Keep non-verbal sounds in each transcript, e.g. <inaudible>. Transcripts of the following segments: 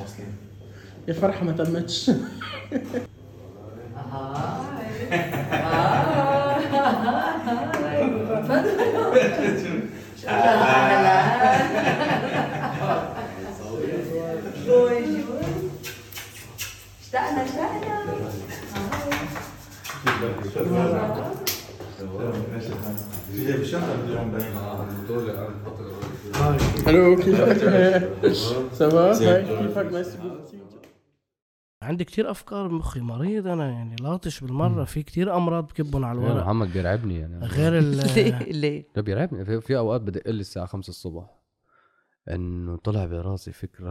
واصلين يا فرحة ما تمتش. <laughs> اشتقنا اشتقنا <laughs> كيفك؟ عندي كتير أفكار بمخي مريض أنا يعني لاطش بالمرة. في كتير أمراض بكبهم على يا الورق محمد بيرعبني يعني. غير <laughs> ال ليه؟ ليه؟ ده بيرعبني. في, في أوقات بدق لي الساعة 5 الصبح إنه طلع براسي فكرة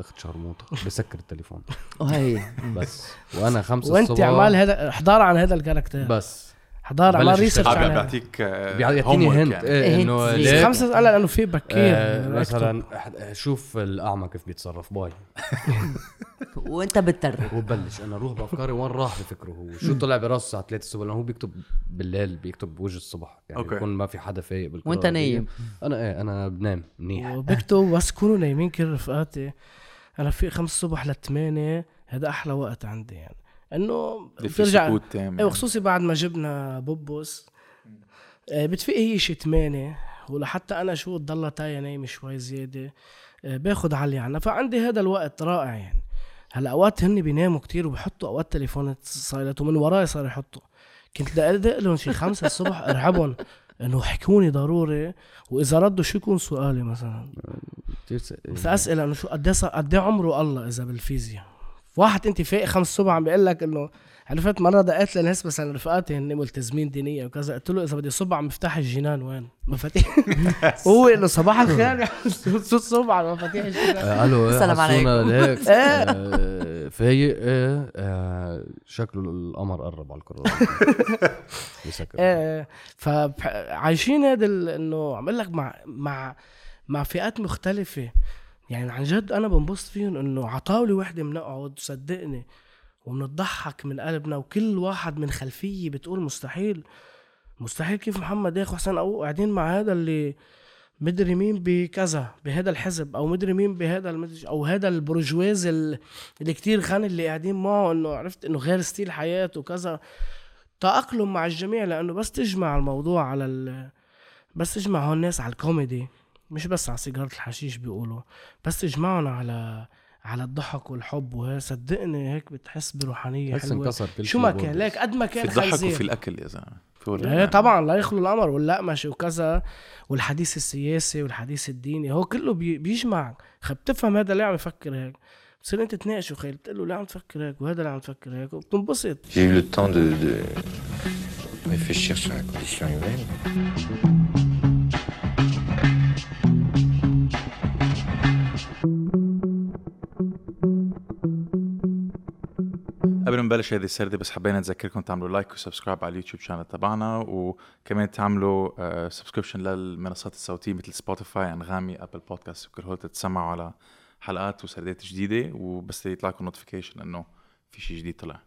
أخت شرموطة. بسكر التليفون. <laughs> وهي بس. وأنا 5 وأنت الصبح عمال هذا احضار عن هذا الكاركتر. بس. احضار عمال بلش ريسيرش. بيعطيك بيعطيني hint hint إنه ليه خمسة لا لأنه في بكير آه. مثلا أح- شوف الأعمى كيف بيتصرف. bye. <laughs> وأنت بتترك وبلش. أنا أروح بأفكاري وين راح بفكره هو. شو طلع براسه الساعة 3 الصبح؟ لأنه هو بيكتب بالليل بيكتب بوجه الصبح. يعني okay. بيكون ما في حدا فايق بالقراءة وأنت نايم. أنا إيه أنا بنام منيح. وبكتب <laughs> بس كونوا نايمين كل رفقاتي. أنا في خمس الصبح لثمانية هذا أحلى وقت عندي يعني. إنه بترجع تام إيه وخصوصي بعد ما جبنا بوبوس. آه، بتفيق هي شي 8 ولحتى أنا شو تضلها تايه نايمه شوي زيادة. آه، باخد علي عنها فعندي هذا الوقت رائع يعني. هلأ أوقات هن بيناموا كتير وبحطوا أوقات تليفونات سايلنت ومن وراي صار يحطوا. كنت دقدق لهم شي خمسة الصبح <laughs> ارعبهم إنه حكوني ضروري. وإذا ردوا شو يكون سؤالي مثلا. بس اسئله إنه شو قد قد إيه عمره الله إذا بالفيزياء؟ واحد انت فايق خمس الصبح عم بيقول لك انه عرفت مرة دقيت لناس مثلا رفقاتي هن ملتزمين دينيا وكذا. قلت له إذا بدي صب على مفتاح الجنان وين؟ مفاتيح <laughs> هو إنه صباح الخير. <laughs> يعني صوت صب على مفاتيح الجنان؟ آه، ألو إيه، السلام عليكم. ليك <laughs> إيه. آه، فايق إيه آه، شكله القمر قرب على الكره إيه فعايشين هذا ال- إنه عم أقول لك مع مع مع فئات مختلفة. يعني عن جد أنا بنبسط فيهم إنه عطاولة وحدة بنقعد صدقني وبنضحك من قلبنا وكل واحد من خلفية بتقول مستحيل. مستحيل كيف محمد اخو حسن أو قاعدين مع هذا اللي مدري مين بكذا بهذا الحزب أو مدري مين بهذا المدري أو هذا البرجواز ال- اللي كتير غني اللي قاعدين معه إنه عرفت إنه غير ستيل حياة وكذا. تأقلم مع الجميع لأنه بس تجمع الموضوع على ال بس تجمع هون الناس على الكوميدي. مش بس على سيجارة الحشيش بيقولوا بس تجمعهم على على الضحك والحب وهي صدقني هيك بتحس بروحانية بس حلوة. انكسر كل شو ما كان. ليك قد ما في كان الضحك خنزير. وفي الأكل يا زلمة. في إيه طبعا لا يخلو الامر واللقمشه وكذا والحديث السياسي والحديث الديني هو كله بي بيجمعك خ بتفهم هذا ليه عم يفكر هيك؟ بتصير انت تناقش وخيل بتقول له ليه عم تفكر هيك؟ وهذا ليه عم تفكر هيك؟ وبتنبسط. J'ai eu le temps de, de réfléchir sur la condition humaine. قبل ما نبلش هذه السردة بس حبينا نذكركم تعملوا like و subscribe على ال YouTube channel تبعنا وكمان تعملوا subscription للمنصات الصوتية مثل Spotify أنغامي Apple Podcast وكل هول تتسمعوا على حلقات وسردات جديدة وبس يطلع لكم notification إنه في شيء جديد طلع.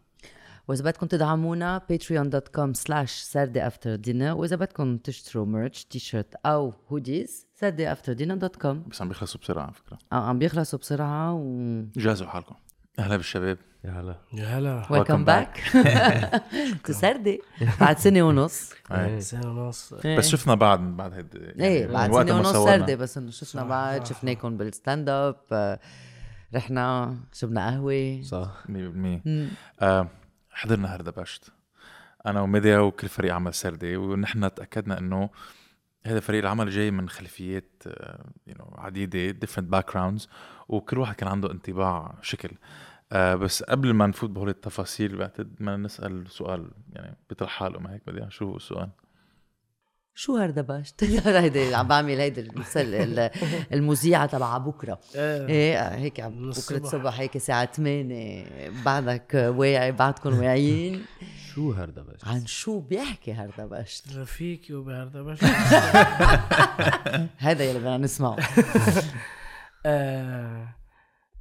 وإذا بدكم تدعمونا patreon.com slash Sarde after dinner وإذا بدكم تشتروا merch T-shirt أو hoodies Sarde after dinner.com بس عم بيخلصوا بسرعة على فكرة. آه عم بيخلصوا بسرعة و جهزوا حالكم. أهلا بالشباب. يا هلا. يا هلا. Welcome Welcome back to سردي بعد سنة ونص. سنة ونص. بس شفنا بعد من بعد هيد يعني إيه بعد سنة ونص. سردي بس إنه شفنا بعد شفناكم بال stand-up آه، رحنا شربنا قهوة. صح 100% آه حضرنا هردبشت أنا وميديا وكل فريق عمل سردي ونحن تأكدنا إنه هذا فريق العمل جاي من خلفيات آه، you know, عديدة different backgrounds وكل واحد كان عنده انطباع شكل. آه بس قبل ما نفوت بهول التفاصيل بعتقد بدنا نسأل سؤال يعني بيطرح حاله ما هيك بدي شو هو السؤال. شو هردبشت؟ <laughs> هيدي عم بعمل؟ هيدي المسل ال- المذيعة تبع بكرة. إيه آه، هيك عم بكرة الصبح. هيك الساعة 8 بعدك واعي بعدكم واعيين. <laughs> شو هردا بس عن شو بيحكي هردبشت؟ رفيقي وبهردبش <laughs> هذا يلي بدنا نسمعه.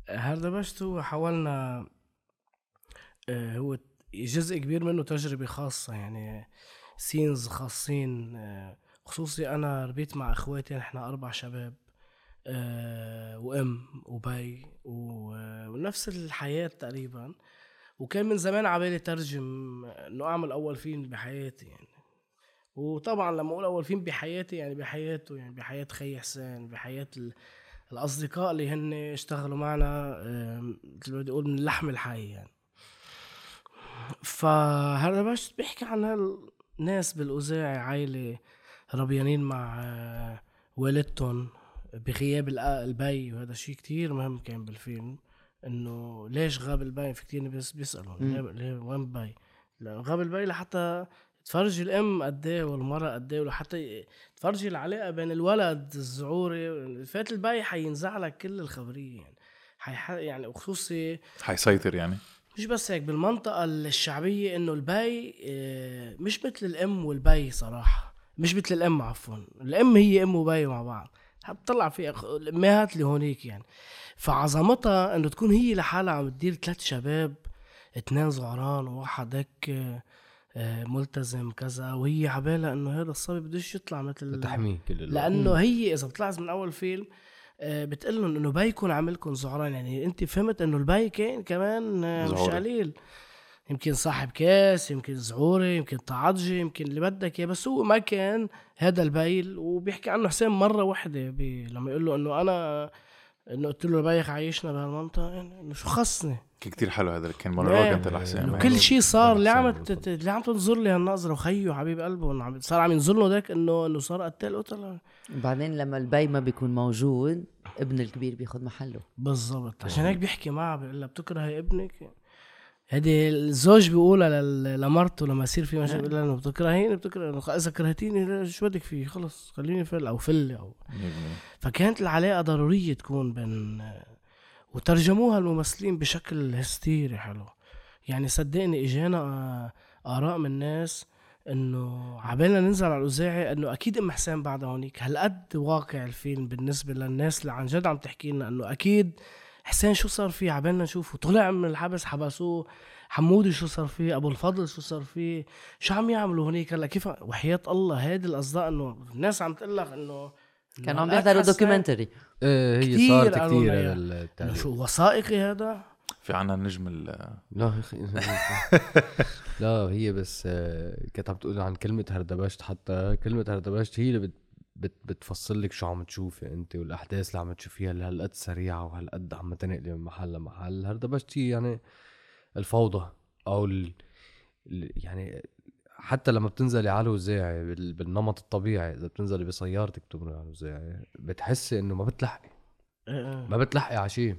آه هردبشت هو حاولنا آه هو جزء كبير منه تجربة خاصة يعني سينز خاصين آه خصوصي أنا ربيت مع إخواتي نحن أربع شباب آه وأم وبي ونفس الحياة تقريبا. وكان من زمان عبالي ترجم إنه أعمل أول فيلم بحياتي يعني. وطبعا لما أقول أول فيلم بحياتي يعني بحياته يعني بحياة خي حسين بحياة ال- الأصدقاء اللي هن اشتغلوا معنا مثل ما بدي أقول من اللحم الحي يعني. فهذا بس بيحكي عن هالناس بالاوزاعي عائله ربيانين مع آه، والدتهم بغياب البي وهذا شيء كتير مهم كان بالفيلم إنه ليش غاب البي؟ في كتير بس بيسألوا ليه, وين البي؟ غاب البي لحتى تفرجي الأم قد إيه والمرأة قد إيه ولحتى تفرجي العلاقة بين الولد الزعوري فات البي حينزع لك كل الخبرية يعني. حيح يعني وخصوصي حيسيطر يعني. مش بس هيك بالمنطقة الشعبية إنه البي آه، مش مثل الأم والبي صراحة. مش مثل الأم عفوا. الأم هي أم وبي مع بعض. حتطلع في أخ- الأمهات اللي هونيك يعني. فعظمتها إنه تكون هي لحالها عم تدير ثلاث شباب اثنين زعران وواحد هيك ملتزم كذا وهي عبالها إنه هذا الصبي بدوش يطلع مثل تحميه كل الوقت. لأنه هي إذا بتلاحظ من أول فيلم آه، بتقول لهم إنه بيكون عاملكم زعران. يعني أنت فهمت إنه البي كان كمان آه، مش زعوري. قليل. يمكن صاحب كاس يمكن زعوري يمكن تعضجي يمكن اللي بدك إياه بس هو ما كان هذا البيل وبيحكي عنه حسين مرة واحدة لما يقول له إنه أنا إنه قلت له بيك عايشنا بهالمنطقة يعني إنه شو خصني؟ كتير حلو هذا كان مونولوج. انت لحسين انه ما كل هي- شيء صار اللي عم اللي عم تنظر لي هالنظرة وخيو حبيب قلبه صار عم ينظر له ذاك انه إنه صار قتال قتله بعدين لما البي ما بيكون موجود ابن الكبير بياخد محله. بالضبط. عشان هيك بيحكي معها بيقول لها بتكرهي ابنك. هيدي الزوج بيقولها لمرته لما يصير في مشاكل بيقول لها إنه بتكرهيني بتكره إنه إذا كرهتيني شو بدك فيه؟ خلص خليني فل أو فل أو. فكانت العلاقة ضرورية تكون بين وترجموها الممثلين بشكل هستيري حلو. يعني صدقني اجانا آه، آراء من ناس إنه عبالنا ننزل على الاذاعي إنه أكيد أم حسين بعدها هونيك. هالقد واقع الفيلم بالنسبة للناس اللي عن جد عم تحكي لنا إنه أكيد حسين شو صار فيه؟ عبالنا نشوفه. طلع من الحبس حبسوه. حمودي شو صار فيه؟ أبو الفضل شو صار فيه؟ شو عم يعملوا هونيك؟ هلأ كيف؟ وحياة الله هيدي الأصداء إنه الناس عم تقول لك إنه كانوا عم بيحضروا documentary. إيه هي كتير صارت كثير هذا شو وثائقي هذا؟ في عنا النجم ال- لا أخي <laughs> لا هي بس آه، كانت عم تقول عن كلمة هردبشت حتى كلمة هردبشت هي اللي بت بت بتفصل لك شو عم تشوفي أنت والأحداث اللي عم تشوفيها اللي هالقد سريعة وهالقد عم تنقلي من محل لمحل. هردبشت هي يعني الفوضى أو. ال- يعني حتى لما بتنزلي على الوزاعي بال... بالنمط الطبيعي إذا بتنزلي بسيارتك تمري على الوزاعي بتحسي إنه ما بتلحقي. ما بتلحقي على شيء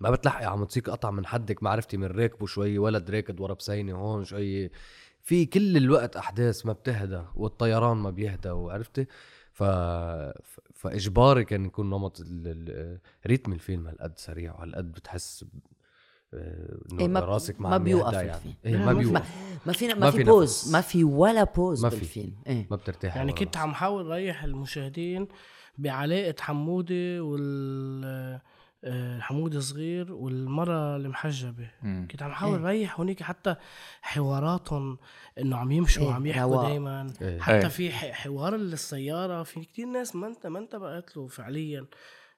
ما بتلحقي على موتوسيكل قطع من حدك ما عرفتي من راكبه شوي ولد راكد ورا بسينة هون شوي. في كل الوقت أحداث ما بتهدى والطيران ما بيهدى وعرفتي؟ ف... فإجباري كان يكون نمط ال... ريتم الفيلم هالقد سريع وهالقد بتحس انه إيه ما- راسك ما ما بيوقف يهدى الفيلم. يعني. إيه ما بيوقف ما فينا ما ما في في بوز. ما في ولا بوز ما في. بالفيلم إيه ما بترتاحي يعني كنت عم حاول ريح المشاهدين بعلاقة حمودي وال آه، حمودي صغير والمرة المحجبة مم. كنت عم حاول إيه. ريح هونيك حتى حواراتهم إنه عم يمشوا إيه، عم يحكوا. دايما إيه. حتى إيه. في حوار السيارة في كتير ناس ما انت ما انتبهت له فعليا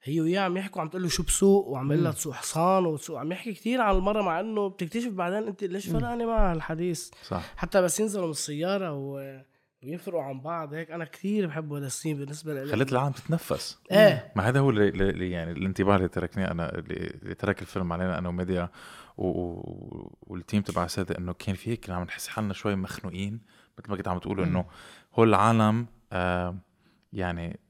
هي وياه عم يحكوا عم تقول له شو بسوق وعم يقول لها تسوق حصان وتسوق. عم يحكي كتير عن المرة مع إنه بتكتشف بعدين أنت ليش فرقانة مع الحديث صح. حتى بس ينزلوا من السيارة و... ويفرقوا عن بعض هيك. أنا كثير بحب هذا السين بالنسبة لي. خليت العالم تتنفس. إيه. ما هذا هو اللي, اللي يعني الانطباع اللي تركني أنا اللي اللي ترك الفيلم علينا أنا وميديا و... و... والتيم تبع سادة إنه كان في هيك عم نحس حالنا شوي مخنوقين مثل ما كنت عم تقولوا إنه هو العالم آه يعني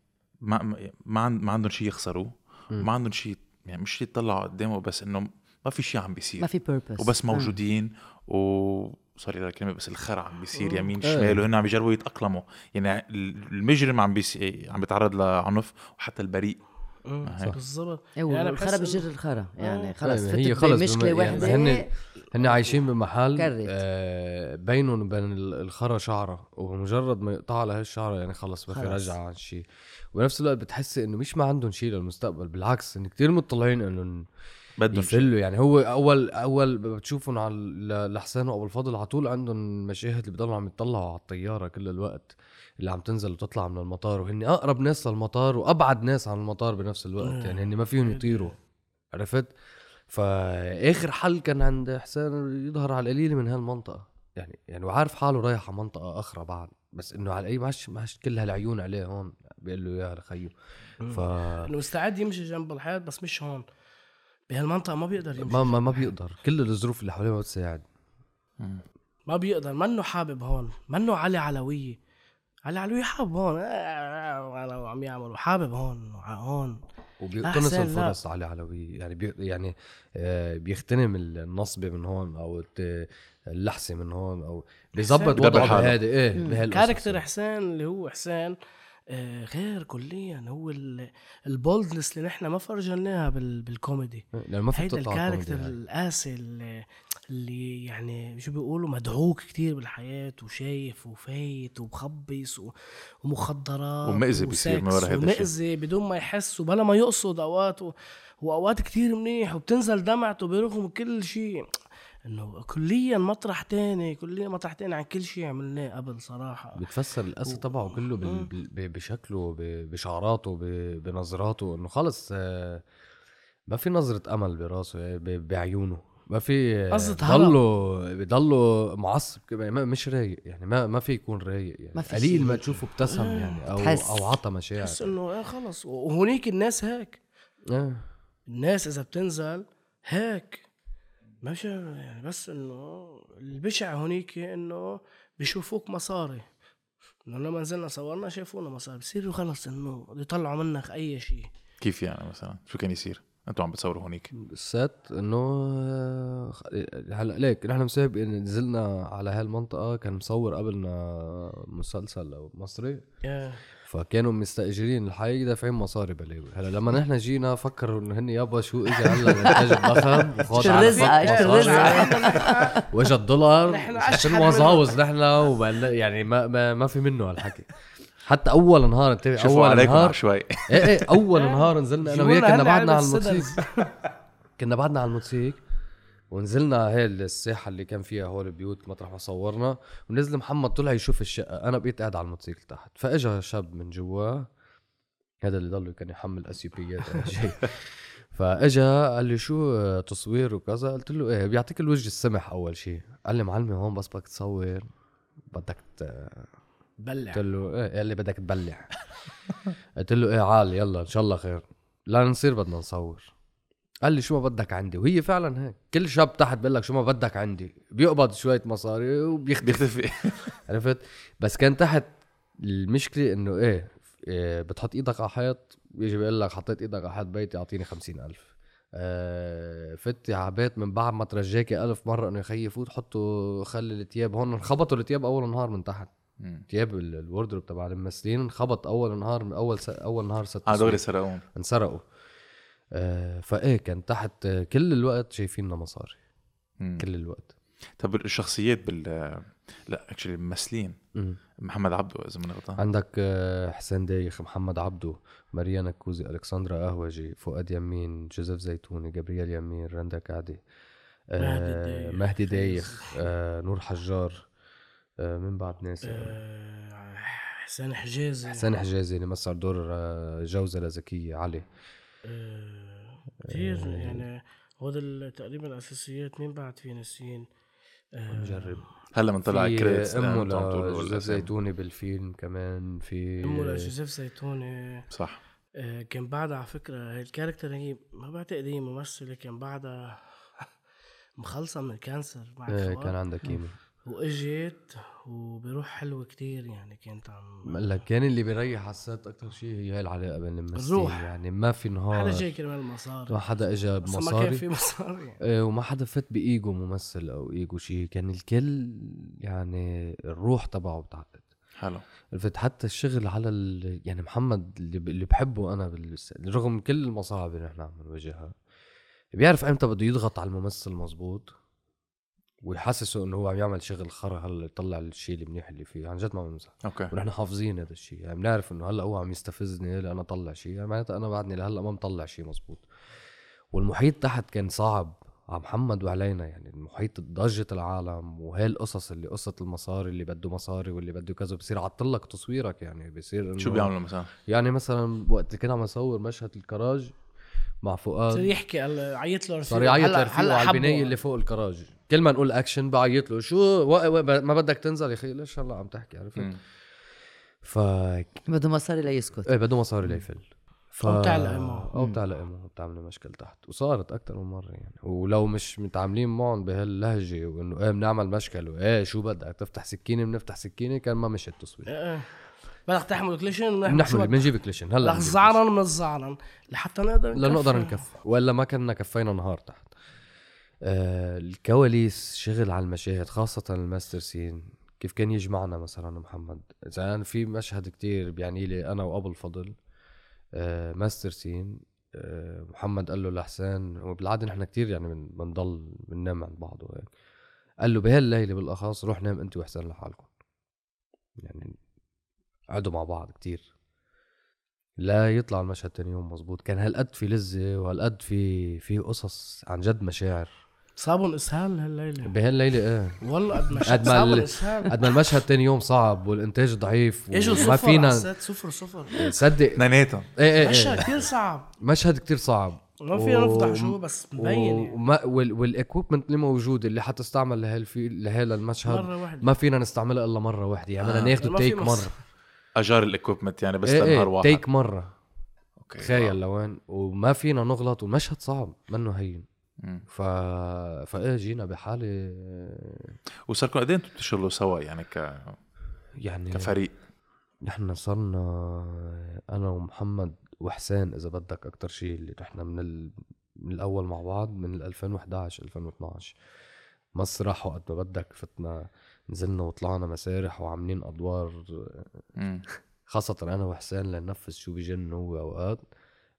ما ما- ما, عن... ما عندهم شيء يخسروه ما عندهم شيء يعني مش يطلعوا قدامه بس إنه ما في شيء عم بيصير. ما في بيربس وبس موجودين و سوري الكلمة بس الخرع عم بيصير يمين إيه. شمال وهن عم يجربوا يتأقلموا. يعني المجرم عم بيسي... عم بيتعرض لعنف وحتى البريء. بالضبط أيوه يعني والخرا بحس بجر الخرا يعني آه. خلص أيوة، فتت هي خلص بمشكله بما- يعني واحدة هن- هن عايشين بمحل كرت. آه بينهم وبين ال- الخرا شعرة ومجرد ما يقطع على هالشعرة يعني خلص ما في. رجعة عن شيء وبنفس الوقت بتحسي إنه مش ما عندهم شيء للمستقبل بالعكس إن كتير مطلعين إنه بدهم شيء. يفلوا يعني هو اول أول بتشوفهم على ل- لحسين وابو الفضل على طول عندهم مشاهد اللي بضلوا عم يطلعوا على الطيارة كل الوقت اللي عم تنزل وتطلع من المطار وهن أقرب ناس للمطار وأبعد ناس عن المطار بنفس الوقت. يعني هن ما فيهم يطيروا. عرفت؟ فآخر حل كان عند حسين يظهر على القليل من هالمنطقة. يعني يعني وعارف حاله رايح على منطقة أخرى بعد بس إنه على أي ماش ماش كل هالعيون عليه هون. بيقول له اياها لخيو. ف انه مستعد يمشي جنب الحيط بس مش هون. بهالمنطقة ما بيقدر يمشي ما ما, ما بيقدر. كل الظروف اللي حواليه ما بتساعد. ما بيقدر. منه حابب هون. منه علي علوية. علي علوية حابب هون آه، عم يعمل حابب هون هون وبيقتنص. الفرص علي علوي يعني بي يعني آه، بيغتنم النصبه من هون أو اللحسه من هون أو بيظبط وضعه. بهادي إيه. character حسين اللي هو حسين آه، غير كليا هو ال- الـ boldness اللي نحن ما فرجناها بال- بالكوميدي لأنه ما في هيدا ال character. القاسي اللي, يعني شو بيقولوا مدعوك كتير بالحياة وشايف وفايت ومخبص و- ومخدرات ومأذي بيصير من ورا الشيء. ومأذي بدون ما يحس وبلا ما يقصد أوقات و- وأوقات كتير منيح وبتنزل دمعته برغم كل شيء. إنه كليا مطرح تاني كليا مطرح تاني عن كل شيء عملناه قبل صراحة. بتفسر القصة تبعه كله بال... ب- بشكله ب- بشعراته ب- بنظراته إنه خلص آه، ما في نظرة أمل براسه آه، ب- بعيونه. ما في آه،. بضله بضله معصب كده، مش رايق يعني ما ما في يكون رايق يعني. ما في قليل. ما تشوفه ابتسم يعني أو تحس. أو عطى مشاعر. بس إنه إيه خلص وهونيك الناس هيك آه. الناس إذا بتنزل هيك مش يعني بس إنه البشع هونيك إنه بيشوفوك مصاري. إنه لما نزلنا صورنا شافونا مصاري. بصيروا خلص إنه بده يطلعوا منك أي شيء. كيف يعني مثلا؟ شو كان يصير؟ أنتوا عم بتصوروا هونيك؟ السات إنه آه، هلا ليك نحن مسابق نزلنا على هالمنطقة كان مصور قبلنا مسلسل أو مصري فكانوا مستأجرين الحي دافعين مصاري بلاوي. هلا لما نحن جينا فكروا إنه هن يابا شو اجى هلا الانتاج الضخم مصاري. الرزقة. واجا الدولار نحن عشان وزاوز نحن يعني ما, ما ما في منه هالحكي. حتى أول نهار انتبه شوفوا أول عليكم نهار شوي. <laughs> إيه إيه أول نهار نزلنا أنا وياه <laughs> كنا بعدنا على الموتوسيكل سدس. كنا بعدنا على الموتوسيكل ونزلنا هي الساحة اللي كان فيها هول البيوت مطرح ما صورنا ونزل محمد طلع يشوف الشقة. أنا بقيت قاعد على الموتوسيكل تحت. فإجا شاب من جوا هذا اللي ضله كان يحمل <laughs> اسيوبيات ولا شيء. فإجا قال لي شو تصوير وكذا؟ قلت له إيه بيعطيك الوجه السمح أول شيء. قال لي معلمي هون بس بدك تصور بدك بلع قلت له إيه قال لي بدك تبلع. قلت له إيه <laughs> عال يلا إن شاء الله خير. لا نصير بدنا نصور. قال لي شو ما بدك عندي. وهي فعلا هيك. كل شاب تحت بقول لك شو ما بدك عندي. بيقبض شوية مصاري وبيختفي. بيختفي. <laughs> عرفت؟ بس كان تحت المشكلة إنه إيه, إيه بتحط إيدك على حيط. بيجي بيقول لك حطيت إيدك على حيط بيتي أعطيني خمسين ألف. آه فتي على بيت من بعد ما ترجاكي ألف مرة إنه يخيي فوت حطوا خلي التياب هون. انخبطوا التياب أول نهار من تحت. تياب ال- ال wardrobe تبع الممثلين انخبط أول نهار من أول س... أول نهار ست آه دغري تصوير. سرقون انسرقوا آه فإيه كان تحت آه، كل الوقت شايفيننا مصاري مم. كل الوقت طب الشخصيات بال لا actually الممثلين مم. محمد عبده إذا ماني غلطان عندك آه، حسين دايخ محمد عبده ماريانا كوزي ألكسندرا قهوجي فؤاد يمين جوزيف زيتوني جبريل يمين رندا كعدي آه، مهدي دايخ. مهدي دايخ آه، نور حجار آه، من بعد ناس آه، حسين حجازي حسين حجازي اللي مثل دور آه، جوزة لزكية علي. آه، كثير يعني هذا تقريبا الاساسيات مين بعد في ناسيين آه، نجرب. هلا من طلع في credits أمه لجوزيف. زيتوني بالفيلم كمان في أمه لجوزيف زيتوني. صح. آه، كان بعدها على فكرة هي ال character هي ما بعتقد هي ممثله كان بعدها <laughs> مخلصة من ال cancer مع آه، إخوات. كان عندها chemo واجت وبروح حلوة كتير يعني كانت عم بقول لك كان اللي بيريح على السات أكثر شيء هي هاي العلاقة بين الممثلين الروح. يعني ما في حدا نهار جاي كرمال المصاري. ما حدا اجى بس ما كان بمصاري. في مصاري يعني. إيه، وما حدا فات بإيجو ممثل أو إيجو شيء. كان الكل يعني الروح تبعه بتعقد. حلو. عرفت حتى الشغل على ال... يعني محمد اللي, ب... اللي بحبه أنا بال... رغم كل المصاعب اللي نحن عم نواجهها بيعرف إمتى بده يضغط على الممثل مزبوط. ويحسسه إنه هو عم يعمل شغل خرا هلأ يطلع الشيء المنيح اللي فيه عن جد ما بمزح أوكي. ونحن حافظين هذا الشيء يعني بنعرف إنه هلأ هو عم يستفزني لأنا اطلع شيء يعني معناتها أنا بعدني لهلأ ما مطلع شيء مزبوط. والمحيط تحت كان صعب على محمد وعلينا يعني المحيط ضجة العالم وهي القصص اللي قصة المصاري اللي بده مصاري واللي بده كذا بصير عطلك تصويرك يعني بصير إنه- شو بيعملوا مثلا؟ يعني مثلا وقت اللي كنا عم نصور مشهد الكراج مع صار فؤاد يحكي قال- عيط له صار يعيط لرفيقه على البناية اللي فوق الكراج. كل ما نقول اكشن بعيط له شو؟ و... و... ما بدك تنزل يا أخي ليش هلا عم تحكي؟ عرفت؟ مم. ف بده مصاري ليسكت. إيه بده مصاري ليفل. ف... أو بتعلق معه. أو بتعلق معه وبتعمل مشكل تحت. وصارت أكثر من مرة يعني. ولو مش متعاملين معهم بهاللهجة وإنه إيه بنعمل مشكل وإيه شو بدك؟ تفتح سكينة بنفتح سكينة كان ما مشي التصوير إيه. بدك تحمل كليشن بنحمل؟ بنجيب كليشن. هلا بدك بنجيب زعرن من الزعرن. لحتى نقدر لنقدر نكفي. وإلا ما كنا كفينا نهار تحت. آه الكواليس شغل على المشاهد خاصة ال master scene. كيف كان يجمعنا مثلا محمد؟ إذا أنا في مشهد كتير بيعني لي أنا وأبو الفضل آه master scene آه محمد قال له لحسين وبالعادة نحن كتير يعني بن- بنضل بننام عند بعض وهيك قال له بهالليله بالأخص روح نام أنت وحسين لحالكم. يعني قعدوا مع بعض كتير. لا يطلع المشهد تاني يوم مزبوط كان هالقد في لذة وهالقد في في قصص عن جد مشاعر. صابون اسهال هالليلة. بهالليلة إيه. والله قد ما قد ما صابون ال- اسهال قد ما المشهد تاني يوم صعب والإنتاج ضعيف إجوا وما صفر فينا صفر صفر. صدق. اثنيناتهم. إيه إيه, مشهد إيه. كثير صعب. مشهد كتير صعب. ما فينا و- نفضح شو بس مبين يعني. وما وال والاكويبمنت اللي موجود اللي حتستعمل لهالفي لهذا المشهد مرة واحدة. ما فينا نستعملها إلا مرة واحدة. يعني بدنا آه. ناخده في تيك مرة. أجار ال equipment يعني بس إيه لنهار إيه واحد. take مرة. okay تخيل لوين وما فينا نغلط والمشهد صعب منه هين. ف فإيه جينا بحالة وصاركم قد إيه أنتم بتشتغلوا سوا يعني ك... يعني كفريق؟ نحن صرنا أنا ومحمد وحسين إذا بدك أكتر شيء اللي رحنا من ال... من الأول مع بعض من ال 2011 2012 مسرح وقت ما بدك فتنا نزلنا وطلعنا مسارح وعاملين أدوار. خاصة أنا وحسين لننفذ شو بجن هو أوقات.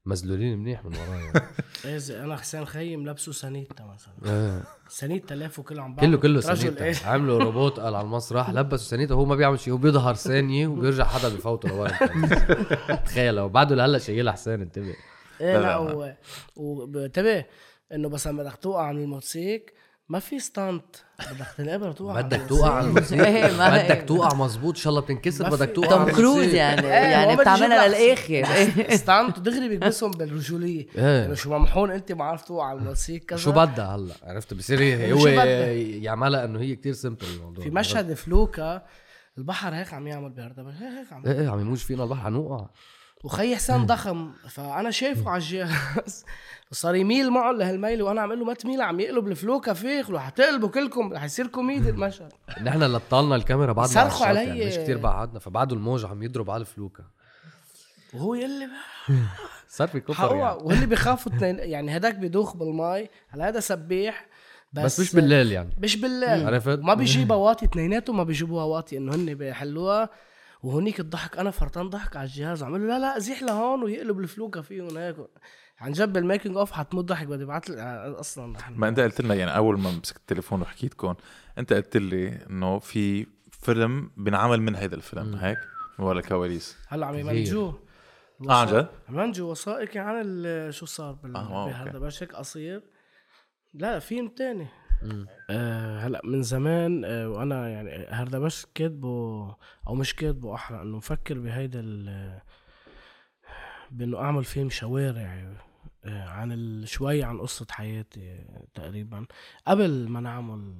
مزلولين منيح من ورايا. <laughs> إيه زي أنا حسين خيم لابسه سنيتا مثلا. إيه. سنيتا لافه كله عم كله كله رجل سنيتا إيه. <laughs> عملوا روبوت قال على المسرح لبسوا سنيتا هو ما بيعمل شيء هو بيظهر ثانية وبيرجع حدا بفوته لوين <laughs> تخيل وبعده لهلا شايلها حسين انتبه. إيه لا، لا لا. و- وبنتبه إنه بس لما بدك توقع من الموتوسيك ما في ستانت بدك تنقبر توقع بدك توقع على <laughs> إيه، بدك هيك. توقع مزبوط إن شاء الله بتنكسر. بدك توقع توم كروز. يعني إيه، يعني بتعملها للآخر. <laughs> ستانت ودغري بيكبسهم بالرجوليه <laughs> انه شو ممحون أنت؟ ما عرفت توقع على الموتوسيك كذا شو بدها هلأ؟ عرفت؟ بصير هو بدها؟ يعملها إنه هي كتير سمبل الموضوع. في مشهد فلوكا البحر هيك عم يعمل بهردبه هيك هيك عم إيه إيه عم يموج فينا البحر حنوقع وخي حسين ضخم. فأنا شايفه على الجهاز. <laughs> صار يميل معه لهالميل وأنا عم أقول له ما تميل عم يقلب الفلوكه فيخ لو حتقلبوا كلكم رح يصير كوميدي المشهد. <laughs> نحن لطالنا الكاميرا بعد صرخوا علي. يعني مش كتير بعدنا فبعده الموج عم يضرب على الفلوكة. وهو يلي <laughs> صار في كفر يعني. واللي بيخافوا يعني هداك بيدوخ بالماي هلا هذا سبيح بس, بس مش بالليل يعني. مش بالليل. عرفت؟ ما بيجيبها واطي اثنيناتهم ما بيجيبوها واطي إنه هن بيحلوها. وهونيك الضحك أنا فرطان ضحك على الجهاز عم له لا لا زيح لهون ويقلب الفلوكه فيهم هيك عن جد بال making of حتموت ضحك بدي ابعث لك أصلا ما أنت قلت لنا يعني أول ما مسكت التليفون وحكيتكم أنت قلت لي إنه في فيلم بنعمل من هيدا الفيلم هيك؟ من ورا الكواليس هلأ عم. يمنتجوه. آه عن جد؟ عم يمنتجوا وثائقي عن شو صار بال آه، بهذا. بس هيك قصير. لا فيلم تاني. آه هلا من زمان آه وأنا يعني هردبش كاتبه أو مش كاتبه احرى إنه مفكر بهيدا بإنه أعمل فيلم شوارع آه عن شوي عن قصة حياتي آه، تقريبا. قبل ما نعمل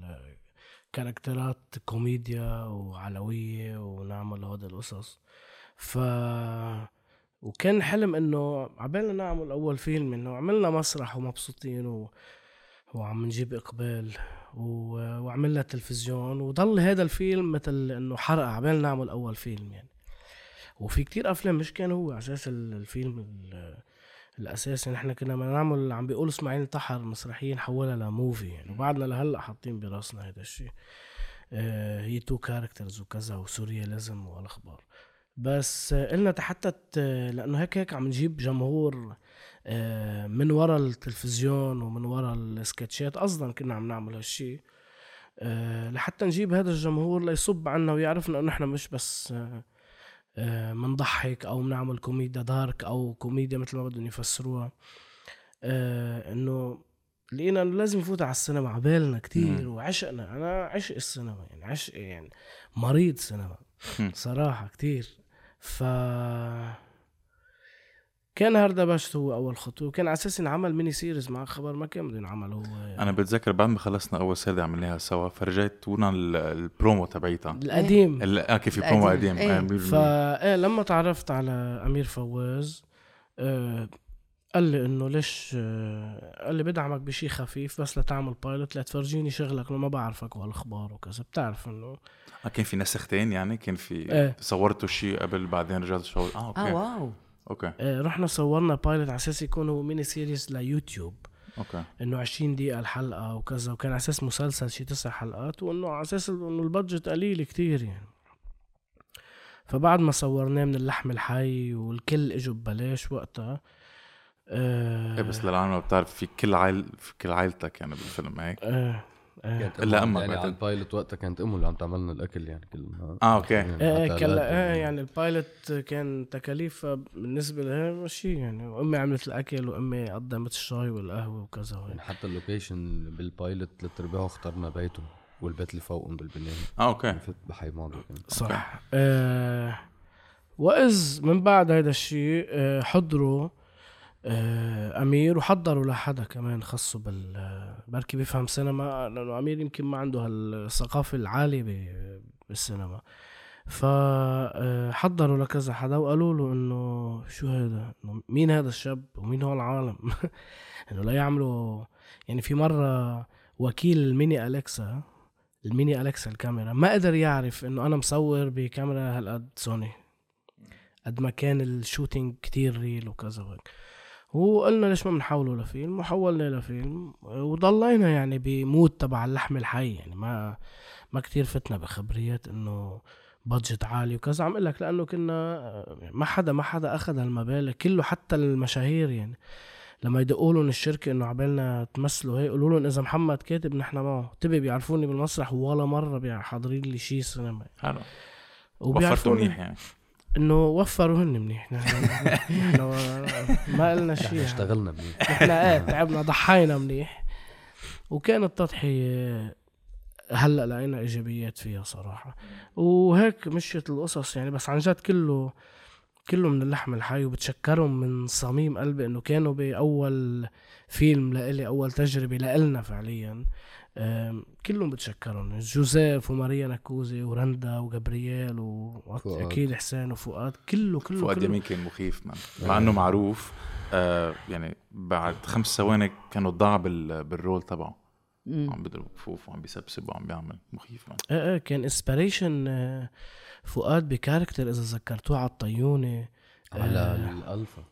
كاركترات كوميديا وعلوية ونعمل هذا القصص. ف وكان حلم إنه عبالنا نعمل أول فيلم إنه عملنا مسرح ومبسوطين و... وعم نجيب إقبال. وعملنا تلفزيون وضل هذا الفيلم مثل إنه حرق عبال نعمل أول فيلم يعني. وفي كتير أفلام مش كان هو أساس ال- الفيلم ال- الأساسي. نحن كنا بدنا نعمل عم بيقول إسماعيل طحر مسرحيه نحولها ل movie يعني. وبعدنا لهلأ حاطين براسنا هذا الشيء. آه هي two characters وكذا و surrealism والأخبار. بس آه، قلنا حتى ت- لأنه هيك هيك عم نجيب جمهور آه، من ورا التلفزيون ومن ورا السكتشات أصلا كنا عم نعمل هالشي آه، لحتى نجيب هذا الجمهور ليصب عنا ويعرفنا إنه إحنا مش بس آه، آه، منضحك أو بنعمل كوميديا دارك أو كوميديا مثل ما بدهم يفسروها آه إنه لقينا إنه لازم يفوت على السينما عبالنا كتير. وعشقنا أنا عشق السينما يعني عشق يعني مريض سينما. صراحة كتير ف كان هردبشت هو أول خطوة وكان على أساس ينعمل mini series مع خبر ما كان بده ينعمل هو أنا بتذكر بعد ما خلصنا أول سردة عملناها سوا فرجيتونا ال- البرومو تبعيتها القديم ال- آه كيف في برومو القديم. قديم إيه. آه، فا. إيه لما تعرفت على أمير فواز آه قال لي إنه ليش آه قال لي بدعمك بشي خفيف بس لتعمل pilot لتفرجيني شغلك إنه ما بعرفك والأخبار وكذا بتعرف إنه آه كان في نسختين يعني كان في إيه. صورتوا شيء قبل بعدين رجعت شغل آه okay آه wow okay آه رحنا صورنا pilot على أساس يكون هو mini series ليوتيوب okay إنه 20 دقيقة الحلقة وكذا وكان على أساس مسلسل شي تسع حلقات وإنه على أساس إنه ال budget قليل كتير يعني. فبعد ما صورناه من اللحم الحي والكل إجوا ببلاش وقتها آه إيه بس للعالم لو بتعرف في كل عائل في كل عائلتك يعني بالفيلم هيك؟ آه. كانت إلا أمه- أمك يعني. على ال pilot وقتها كانت أمه اللي عم تعمل لنا الأكل يعني كل نهار آه okay. يعني إيه كلا إيه يعني. ال pilot كان تكاليفها بالنسبة لها ماشي يعني. وامي عملت الأكل وأمي قدمت الشاي والقهوة وكذا يعني حتى ال location بال pilot ثلاث ارباعه اخترنا بيته والبيت اللي فوقهم بالبنايه آه okay. في بحي ماضي كان صح. آه وإذ من بعد هيدا الشيء آه حضروا آه أمير وحضروا لحدا كمان خصه بال آه، بركي بيفهم سينما لأنه أمير يمكن ما عنده هالثقافة العالية ب- بالسينما. فحضروا لكذا حدا وقالوا له إنه شو هذا مين هذا الشاب؟ ومين هو العالم؟ <laughs> إنه لا يعملوا يعني في مرة وكيل ال mini Alexa ال mini Alexa الكاميرا ما قدر يعرف إنه أنا مصور بكاميرا هالقد سوني قد ما كان ال shooting كتير real وكذا وهيك. وقلنا ليش ما بنحوله لفيلم؟ وحولنا لفيلم وضلينا يعني ب mode تبع اللحم الحي. يعني ما ما كتير فتنا بخبريات إنه بادجت عالي وكذا. عم لك لأنه كنا ما حدا ما حدا أخذ هالمبالغ كله حتى المشاهير يعني. لما يدقوا لهم الشركة إنه عبالنا تمثلوا هيك يقولوا لهم إذا محمد كاتب نحن معه. تبي بيعرفوني بالمسرح؟ ولا مرة حاضرين لي شيء سينما. حلو. وفرتوا وبيعرفوني منيح يعني إنه وفروا هن منيح. نحن <laughs> ما قلنا شيء يعني. اشتغلنا منيح. نحن إيه تعبنا ضحينا منيح. وكانت تضحية هلأ لقينا إيجابيات فيها صراحة. وهيك مشيت القصص يعني بس عن جد كله كله من اللحم الحي وبتشكرهم من صميم قلبي إنه كانوا بأول فيلم لإلي أول تجربة لإلنا فعليا. كلهم بتشكرهم جوزيف وماريا نكوزي ورندا وجابرييل فؤاد. واكيد حسين وفؤاد كله كله فؤاد يمين كان مخيف مان مع انه معروف آه يعني بعد خمس ثواني كانوا ضاع بال بالرول تبعه. عم بيضرب كفوف وعم بيسبسب وعم بيعمل مخيف مان إيه إيه كان انسبريشن فؤاد بكاركتر اذا ذكرتوه على الطيونه على آه. الالفا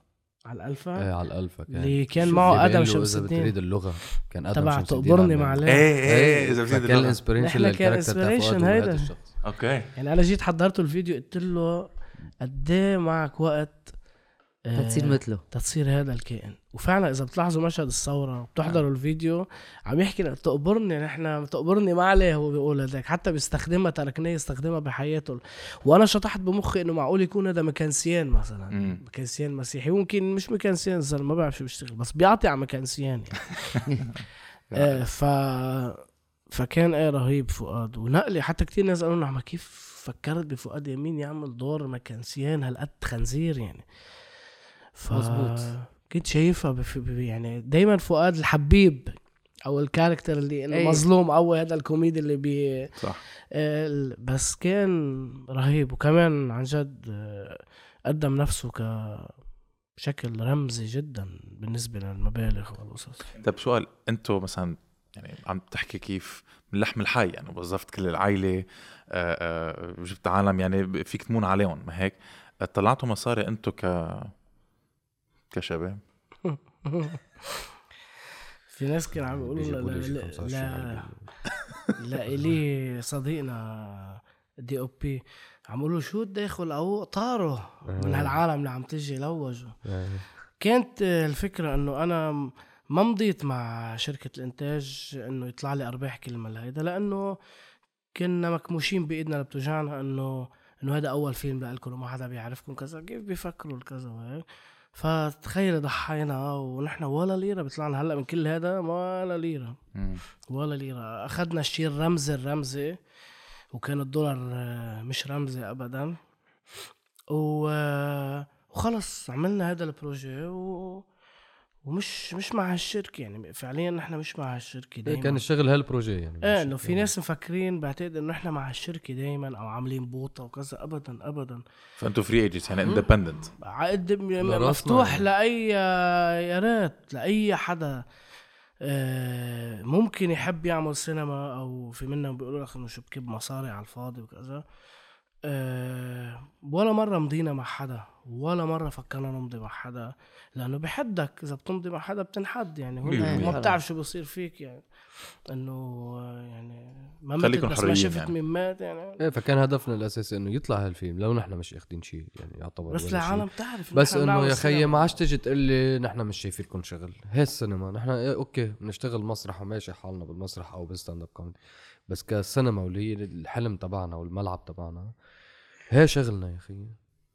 على الألفا؟ إيه على الألفا كان. اللي كان شو معه آدم شمس اذا الدين. بتريد اللغة كان آدم تبع شمس الدين تقبرني مع إيه إيه إذا فكان بتريد اللغة. الانسبريشن كان للكاركتر فؤاد هيدا. أوكي. يعني أنا جيت حضرته الفيديو قلت له قد إيه معك وقت تتصير مثله. تتصير هذا الكائن. وفعلا إذا بتلاحظوا مشهد الثورة وبتحضروا الفيديو عم يحكي لك تقبرني نحن تقبرني ما عليه هو بيقول هذاك. حتى بيستخدمها تركناه يستخدمها بحياته. وأنا شطحت بمخي إنه معقول يكون هذا مكانسيان مثلا. مم. مكانسيان مسيحي. ممكن مش مكانسيان الزلمه ما بعرف شو بيشتغل بس بيعطي على مكانسيان يعني. <laughs> آه ف فكان آية رهيب فؤاد. ونقلي حتى كتير ناس قالوا لنا كيف فكرت بفؤاد يمين يعمل دور مكانسيان؟ هالقد خنزير يعني؟ ف مزبوط. كنت شايفها بف... يعني دايما فؤاد الحبيب أو ال character اللي انه أي. مظلوم أو هذا الكوميدي اللي بي صح بس كان رهيب وكمان عن جد قدم نفسه كشكل رمزي جدا بالنسبة للمبالغ والقصص طيب سؤال أنتوا مثلا يعني عم تحكي كيف من لحم الحي يعني وظفت كل العائله آه، آه، جبت عالم يعني فيك تمون عليهم ما هيك طلعتوا مصاري أنتوا ك كشباب <laughs> في ناس كانوا عم يقولوا لا لا 15 لا. <laughs> لا إلي صديقنا دي أو بي عم يقولوا شو الداخل أو طاره من آه. هالعالم اللي عم تجي لوجوا إيه. كانت الفكرة إنه أنا ما مضيت مع شركة الإنتاج إنه يطلع لي أرباح كل ما هيدا لأنه كنا مكموشين بإيدنا اللي بتوجعنا إنه إنه هذا أول فيلم لكم وما حدا بيعرفكم كذا كيف بيفكروا الكذا وهيك فتخيل ضحينا ونحن ولا ليرة بيطلعنا هلأ من كل هذا ولا ليرة. ولا ليرة. أخذنا الشيء الرمزي الرمزي وكان الدولار آه، مش رمزي ابدا. و آه، وخلص عملنا هذا البروجي و... ومش مش مع هالشركة يعني فعليا نحن مش مع هالشركة إيه دايما. كان الشغل هال project يعني إيه إنه في ناس مفكرين بعتقد إنه إحنا مع هالشركة دايما أو عاملين بوطة وكذا ابدا ابدا. فأنتوا free agents يعني independent عقد لراسنا مفتوح يعني. لأي يا ريت لأي حدا. آه، ممكن يحب يعمل سينما أو في منهم بيقولوا لك إنه شو بكب مصاري على الفاضي وكذا. آه، ولا مرة مضينا مع حدا ولا مرة فكرنا نمضي مع حدا لأنه بحدك إذا بتمضي مع حدا بتنحد يعني هو ما بالمية. بتعرف شو بيصير فيك يعني إنه يعني ما خليكم متت بس ما شفت يعني. مين مات يعني إيه فكان هدفنا الأساسي إنه يطلع هالفيلم لو نحن مش أخذين شيء يعني يعتبر بس. العالم تعرف بس بنعمل يا خيي. ما عادش تجي تقول لي نحن مش شايفين لكم شغل هي السينما نحن إيه أوكي بنشتغل مسرح وماشي حالنا بالمسرح أو بال stand-up comedy بس كسينما واللي هي الحلم تبعنا والملعب تبعنا هي شغلنا يا خيي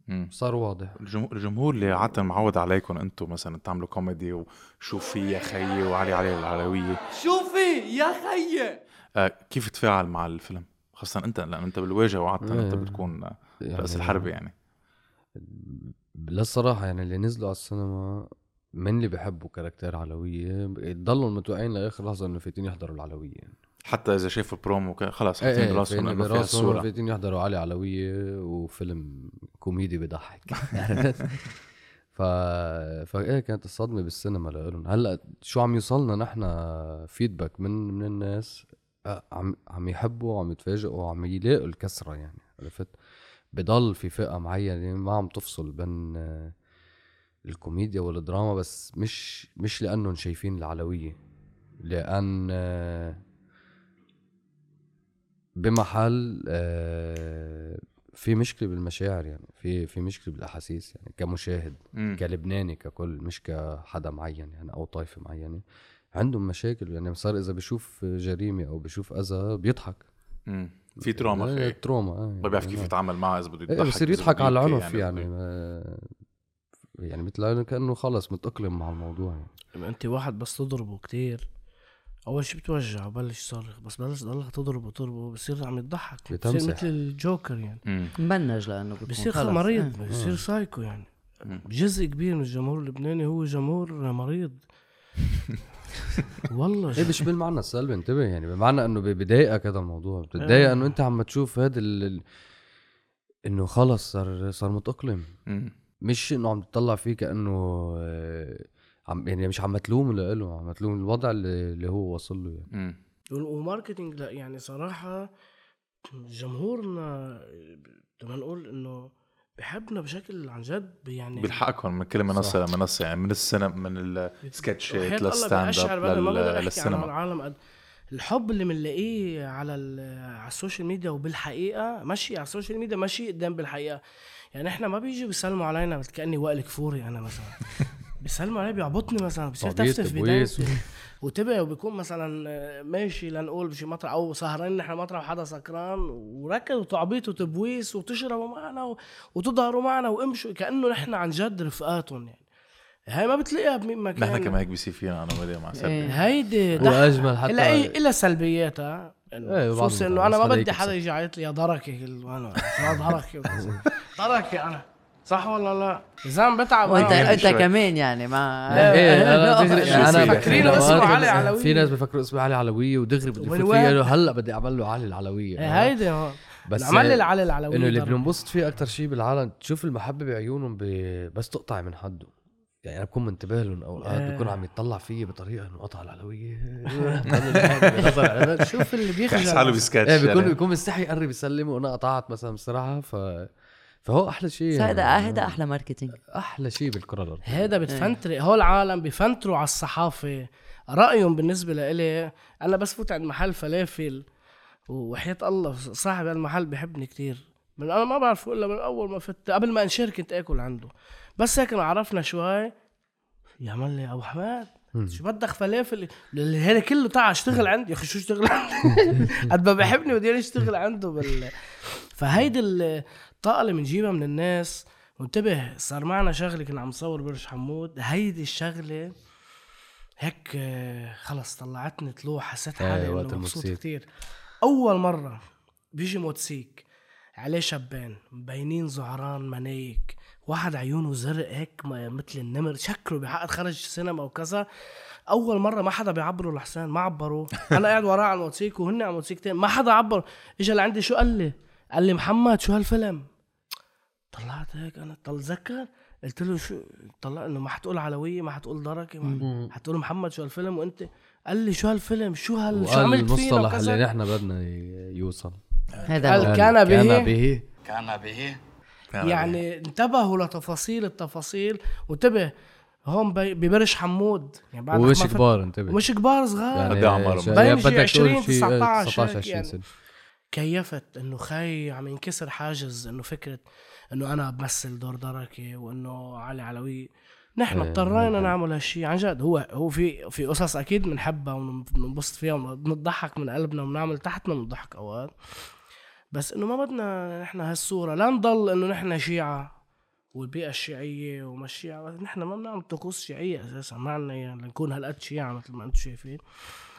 مم. صار واضح الجمهور, اللي عادة معود عليكم أنتم مثلا تعملوا كوميدي وشو في يا خيي وعلي علي العلوية شوفي يا خيي آه كيف تفاعل مع الفيلم؟ خاصة أنت لأن أنت بالواجهة وعادة أنت إيه. بتكون يعني رأس الحربة يعني للصراحة يعني اللي نزلوا على السينما من اللي بحبوا character علوية ضلوا متوقعين لآخر لحظة إنه فايتين يحضروا العلوية يعني. حتى إذا شافوا البرومو خلص حاطين إيه براسهم انه فيها براسهم الصورة فايتين يحضروا علي علوية وفيلم كوميدي بضحك؟ <laughs> ف فايه كانت الصدمة بالسينما لهم هلأ شو عم يوصلنا نحن فيدباك من من الناس آه، عم عم يحبوا وعم يتفاجئوا وعم يلاقوا الكسرة يعني عرفت؟ بضل في فئة معينة ما عم تفصل بين آه، الكوميديا والدراما بس مش مش لأنهم شايفين العلوية لأن آه، بمحل آه، في مشكلة بالمشاعر يعني في في مشكلة بالأحاسيس يعني كمشاهد مم. كلبناني ككل مش كحدا معين يعني أو طائفه معينة عندهم مشاكل يعني صار إذا بشوف جريمة أو بشوف أذى بيضحك. مم. في trauma آه، خيي trauma ما بيعرف كيف يعني يتعامل معها إذا بده إيه يضحك بصير إذا يضحك على العنف يعني بده- ما يعني مثل كأنه خلص متأقلم مع الموضوع يعني. لما أنت واحد بس تضربه كتير. أول شي بتوجع وبلش يصرخ بس بلش تضلك تضربه تضربه بصير عم يضحك بصير. مثل الجوكر يعني. مبنج لأنه بصير خلص. مريض إيه. بصير سايكو يعني. جزء كبير من الجمهور اللبناني هو جمهور مريض <laughs> والله إيه مش بالمعنى السلبي انتبه يعني بمعنى إنه بضايقك هذا الموضوع بتضايق آه. إنه أنت عم تشوف هذا ال... إنه خلص صار صار متأقلم. مش إنه عم تطلع فيه كأنه آه، عم يعني مش عم تلوم له عم تلوم الوضع اللي, اللي هو وصل له يعني. مم. وماركتينج لا يعني صراحة جمهورنا بدنا نقول إنه بحبنا بشكل عن جد يعني بيلحقكم من كل منصة لمنصة يعني من السينما من السكتشات لل stand-up للسينما. العالم قد الحب اللي بنلاقيه على ال- على ال social media وبالحقيقة ماشي على ال social media ماشي قدام بالحقيقة. يعني إحنا ما بيجوا بيسلموا علينا مثل كأني وائل كفوري أنا مثلا. <laughs> بيسلموا علي بيعبطني مثلا بصير تفتف تبويس. بدايتي وتبع وبيكون مثلا آه، ماشي لنقول بشي مطرح أو سهرانين نحن مطرح حدا سكران وركض وتعبيط وتبويس وتشربوا معنا وتظهروا معنا وامشوا كأنه نحن عن جد رفقاتهم يعني هاي ما بتلاقيها بمين مكان نحن كمان هيك بيصير فينا أنا ومدي مع سبي إيه. هيدي هو ضحك أجمل حتى إلا اي إلا سلبياتها إيه، خصوصي إنه المرات، أنا ما بدي حدا. يجي يعيط لي يا دركي دركي دركي أنا صح ولا لا؟ زلمه بتعب وانت أنا. انت كمان يعني ما لا، إيه <laughs> أنا بحكي- اسمه علي علوية. في ناس بفكروا اسمه علي علوية ودغري بدي وين؟ له هلأ بدي اعمل له علي العلوية إيه، هيدي هون بس عمل لي العلي العلوي إنه اللي. بننبسط فيه أكثر شيء بالعالم تشوف المحبة بعيونهم. بس تقطع من حده يعني أنا بكون منتبه لهم اوقات إيه. بكون عم يطلع فيي بطريقة إنه قطع العلوية <laughs> شوف اللي بحس حاله بيخجل بسكتش إيه بيكون يعني. بيكون مستحي يقرب يسلم وأنا قطعت مثلا بصراحه ف فهو أحلى شيء هذا يعني. هذا أحلى ماركتينج أحلى شيء بالكرة الأرضية. هيدا بتفنتري هول العالم بفنتروا على الصحافة. رأيهم بالنسبة لإلي أنا بس فوت عند محل فلافل وحياة الله صاحب المحل بحبني كتير. من أنا ما بعرفه الا من أول ما فت قبل ما انشر كنت آكل عنده. بس هيك عرفنا شوي يعمل لي أبو حماد شو بدك فلافل؟ اللي هذا كله تعال اشتغل عندي؟ يا أخي شو اشتغل عندي؟ <laughs> قد ما بحبني بدي أشتغل عنده بال. فهيدي الطاقه اللي بنجيبها من الناس وانتبه صار معنا شغله كنا عم نصور برج حمود هيدي الشغلة هيك آه، خلص طلعتني طلوع حسيت إيه، حالي إنه مبسوط. كتير. أول مرة بيجي موتسيك عليه شابين مبينين زعران منايك واحد عيونه زرق هيك مثل النمر شكله بعقد خرج سينما وكذا. أول مرة ما حدا بيعبره لحسين ما عبروا. أنا قاعد وراه على الموتوسيك وهن على الموتوسيكتين ما حدا عبر. اجى لعندي شو قال لي؟ قال لي محمد شو هالفيلم؟ طلعت هيك أنا تذكر قلت له شو؟ طلع إنه ما حتقول علوية ما حتقول دركة ما حتقول محمد شو هالفيلم؟ وأنت قال لي شو هالفيلم؟ شو هال شو عملت فينا المصطلح اللي نحن بدنا يوصل. هذا قال هو. كان به. كان به. كان به. يعني انتبهوا لتفاصيل التفاصيل وانتبه هون بي- ببرج حمود. يعني بعد ومش كبار انتبه. ومش كبار صغار. قد إيه عمرهم؟ بدك شي تقول 20 شي 19 19 هيك 20 يعني. سنة. كيفت إنه خي عم ينكسر حاجز إنه فكرة إنه أنا بمثل دور دركة وإنه علي علوي. نحن إيه، اضطرينا نحن. نعمل هالشيء عن جد. هو هو في في قصص أكيد بنحبها وبننبسط فيها وبنضحك من قلبنا وبنعمل تحتنا بنضحك أوقات. بس إنه ما بدنا نحن هالصورة لا نضل إنه نحن شيعة والبيئة الشيعية وما الشيعة. نحن ما بنعمل طقوس شيعية أساسا ما عنا يعني لنكون هالقد شيعة مثل ما أنتم شايفين.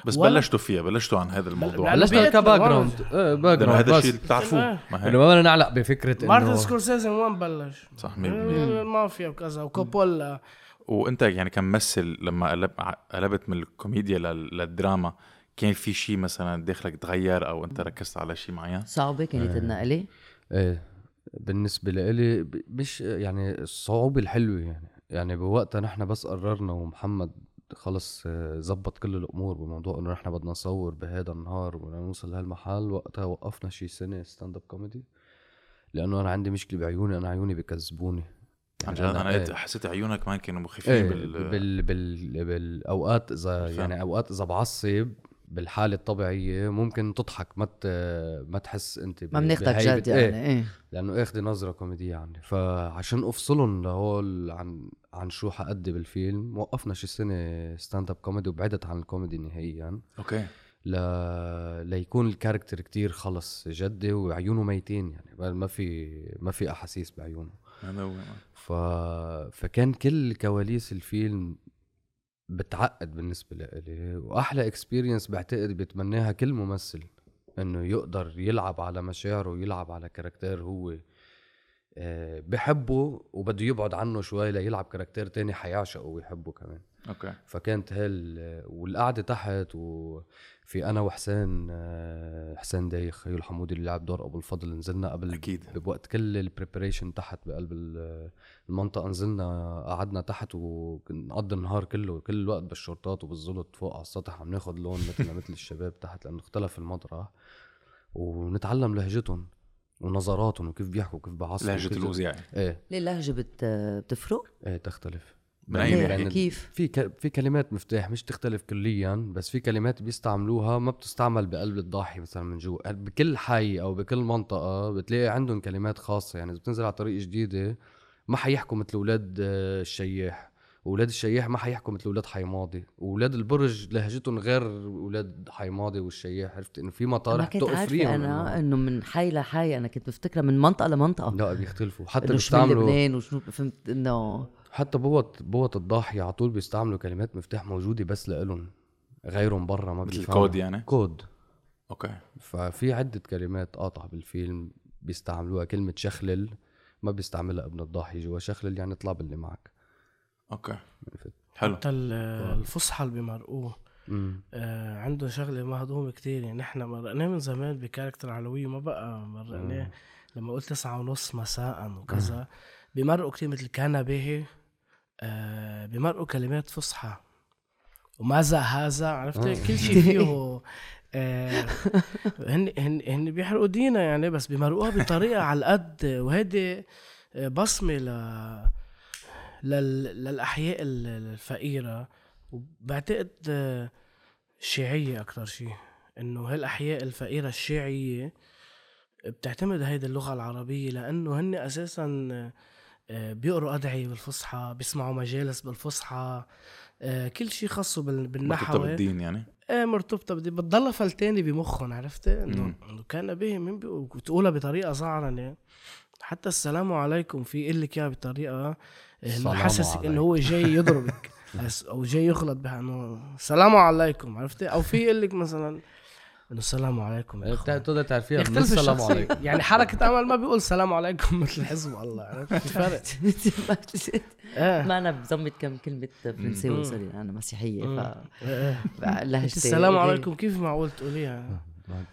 بس ولا- بلشتوا فيها بلشتوا عن هذا الموضوع. بل- بلشنا كباك جراوند؟ إيه باك لأنه جراوند هذا الشيء بتعرفوه إيه. ما إنه هيك ما بدنا نعلق بفكرة مارتن إنه سكورسيزي من وين بلش؟ صح 100% المافيا وكذا وكوبولا. وأنت يعني كممثل لما قلب قلبت من الكوميديا لل- للدراما كان في شيء مثلا داخلك تغير أو أنت ركزت على شيء معين؟ صعبة كانت النقلة إيه بالنسبة لإلي مش يعني الصعوبة الحلوة يعني. يعني بوقتها نحن بس قررنا ومحمد خلص زبط كل الأمور بموضوع إنه نحن بدنا نصور بهذا النهار وبدنا نوصل لهالمحل وقتها وقفنا شي سنة stand-up comedy لأنه أنا عندي مشكلة بعيوني أنا عيوني بكذبوني عن يعني جد أنا. قلت- حسيت عيونك كمان كانوا مخيفين إيه بال, بال بال بالأوقات إذا. يعني أوقات إذا بعصب بالحالة الطبيعية ممكن تضحك ما ت- ما تحس أنت ما بناخدك بهيبة- جد إيه. يعني إيه. لأنه اخذ نظرة كوميدية عني فعشان أفصلهم لهول عن عن شو حأدي بالفيلم وقفنا شي سنة stand-up comedy وبعدت عن الكوميدي نهائيا. أوكي. ل... ليكون ال character كتير خلص جدي وعيونه ميتين يعني. ما في ما في أحاسيس بعيونه. ف... فكان كل كواليس الفيلم بتعقد بالنسبة لإلي وأحلى experience بعتقد بيتمناها كل ممثل إنه يقدر يلعب على مشاعره ويلعب على character هو آه، بحبه وبده يبعد عنه شوي ليلعب character تاني حيعشقه ويحبه كمان. Okay. فكانت هال والقعدة تحت وفي أنا وحسين آه، حسين دايخ خيو الحمودي اللي لعب دور أبو الفضل نزلنا قبل أكيد. بوقت كل ال preparation تحت بقلب ال- المنطقة نزلنا قعدنا تحت ونقضي النهار كله كل الوقت بالشورتات وبالزلط فوق على السطح عم ناخد لون مثلنا مثل الشباب تحت لأنه اختلف المطرح. ونتعلم لهجتهم ونظراتهم وكيف بيحكوا وكيف بعصبوا لهجة الاوزيعي إيه. ليه اللهجة بت... بتفرق؟ إيه تختلف. لأن كيف؟ في ك... في كلمات مفتاح مش تختلف كليا بس في كلمات بيستعملوها ما بتستعمل بقلب الضاحي مثلا من جوا. بكل حي أو بكل منطقة بتلاقي عندهم كلمات خاصة. يعني إذا بتنزل على طريق جديدة ما حيحكوا مثل أولاد آه، الشياح. أولاد الشياح ما حيحكوا مثل أولاد حيماضي. واولاد البرج لهجتهم غير أولاد حيماضي والشياح. عرفت إنه في مطارح تقف فيهم أنا إنه- إنه من حي لحي أنا كنت بفتكرها من منطقة لمنطقة. لا بيختلفوا. حتى بيستعملوا لبنان وشنو فهمت؟ إنه حتى بوط بوط الضاحية على طول بيستعملوا كلمات مفتاح موجودة بس لإلهم غيرهم برا ما مثل بيفهموا. كود يعني؟ code. Okay. ففي عدة كلمات قاطعة بالفيلم بيستعملوها كلمة شخلل ما بيستعملها ابن الضاحية جوا شخلل يعني اطلع باللي معك. Okay. حلو. حتى ال- الفصحى اللي بمرقوه امم آه عنده شغلة مهضومه كتير يعني نحن مرقناه من زمان ب character علوي ما بقى مرقناه. لما قلت تسعة ونص مساء وكذا بمرقوا كتير مثل كان به. آه بمرقوا كلمات فصحى. وماذا هذا عرفت؟ آه. كل شيء فيه آه هن هن هن بيحرقوا دينا يعني بس بمرقوها بطريقة <laughs> على القد وهيدي آه، بصمة ل لل... للأحياء ال- الفقيرة. وبعتقد آه، شيعية أكثر شيء. إنه هالأحياء الفقيرة الشيعية بتعتمد هيدي اللغة العربية لأنه هن أساسا آه، آه، بيقروا أدعية بالفصحى بيسمعوا مجالس بالفصحى آه، كل شيء خاصه بالنحو. بالدين يعني؟ إيه مرتبطة بدي بتضلها فلتاني بمخهم عرفت؟ إنه كان به مين بيقول وتقولها بطريقة صعرنه حتى السلام عليكم في يقول لك اياها بطريقه إنه السلام حسسك. إنه هو جاي يضربك. <laughs> أو جاي يغلط بها إنه السلام عليكم عرفت؟ أو في يقول لك مثلا انه السلام عليكم يا إيه، إخوان. بتع- بتقدر تعرفيها من السلام عليكم يعني حركة أمل ما بيقول سلام عليكم <laughs> مثل حزب الله عرفت في <laughs> فرق <laughs> ما أنا بزمت كم كلمة فرنساوي. sorry أنا مسيحية مم. ف إيه. السلام. عليكم كيف معقول تقوليها؟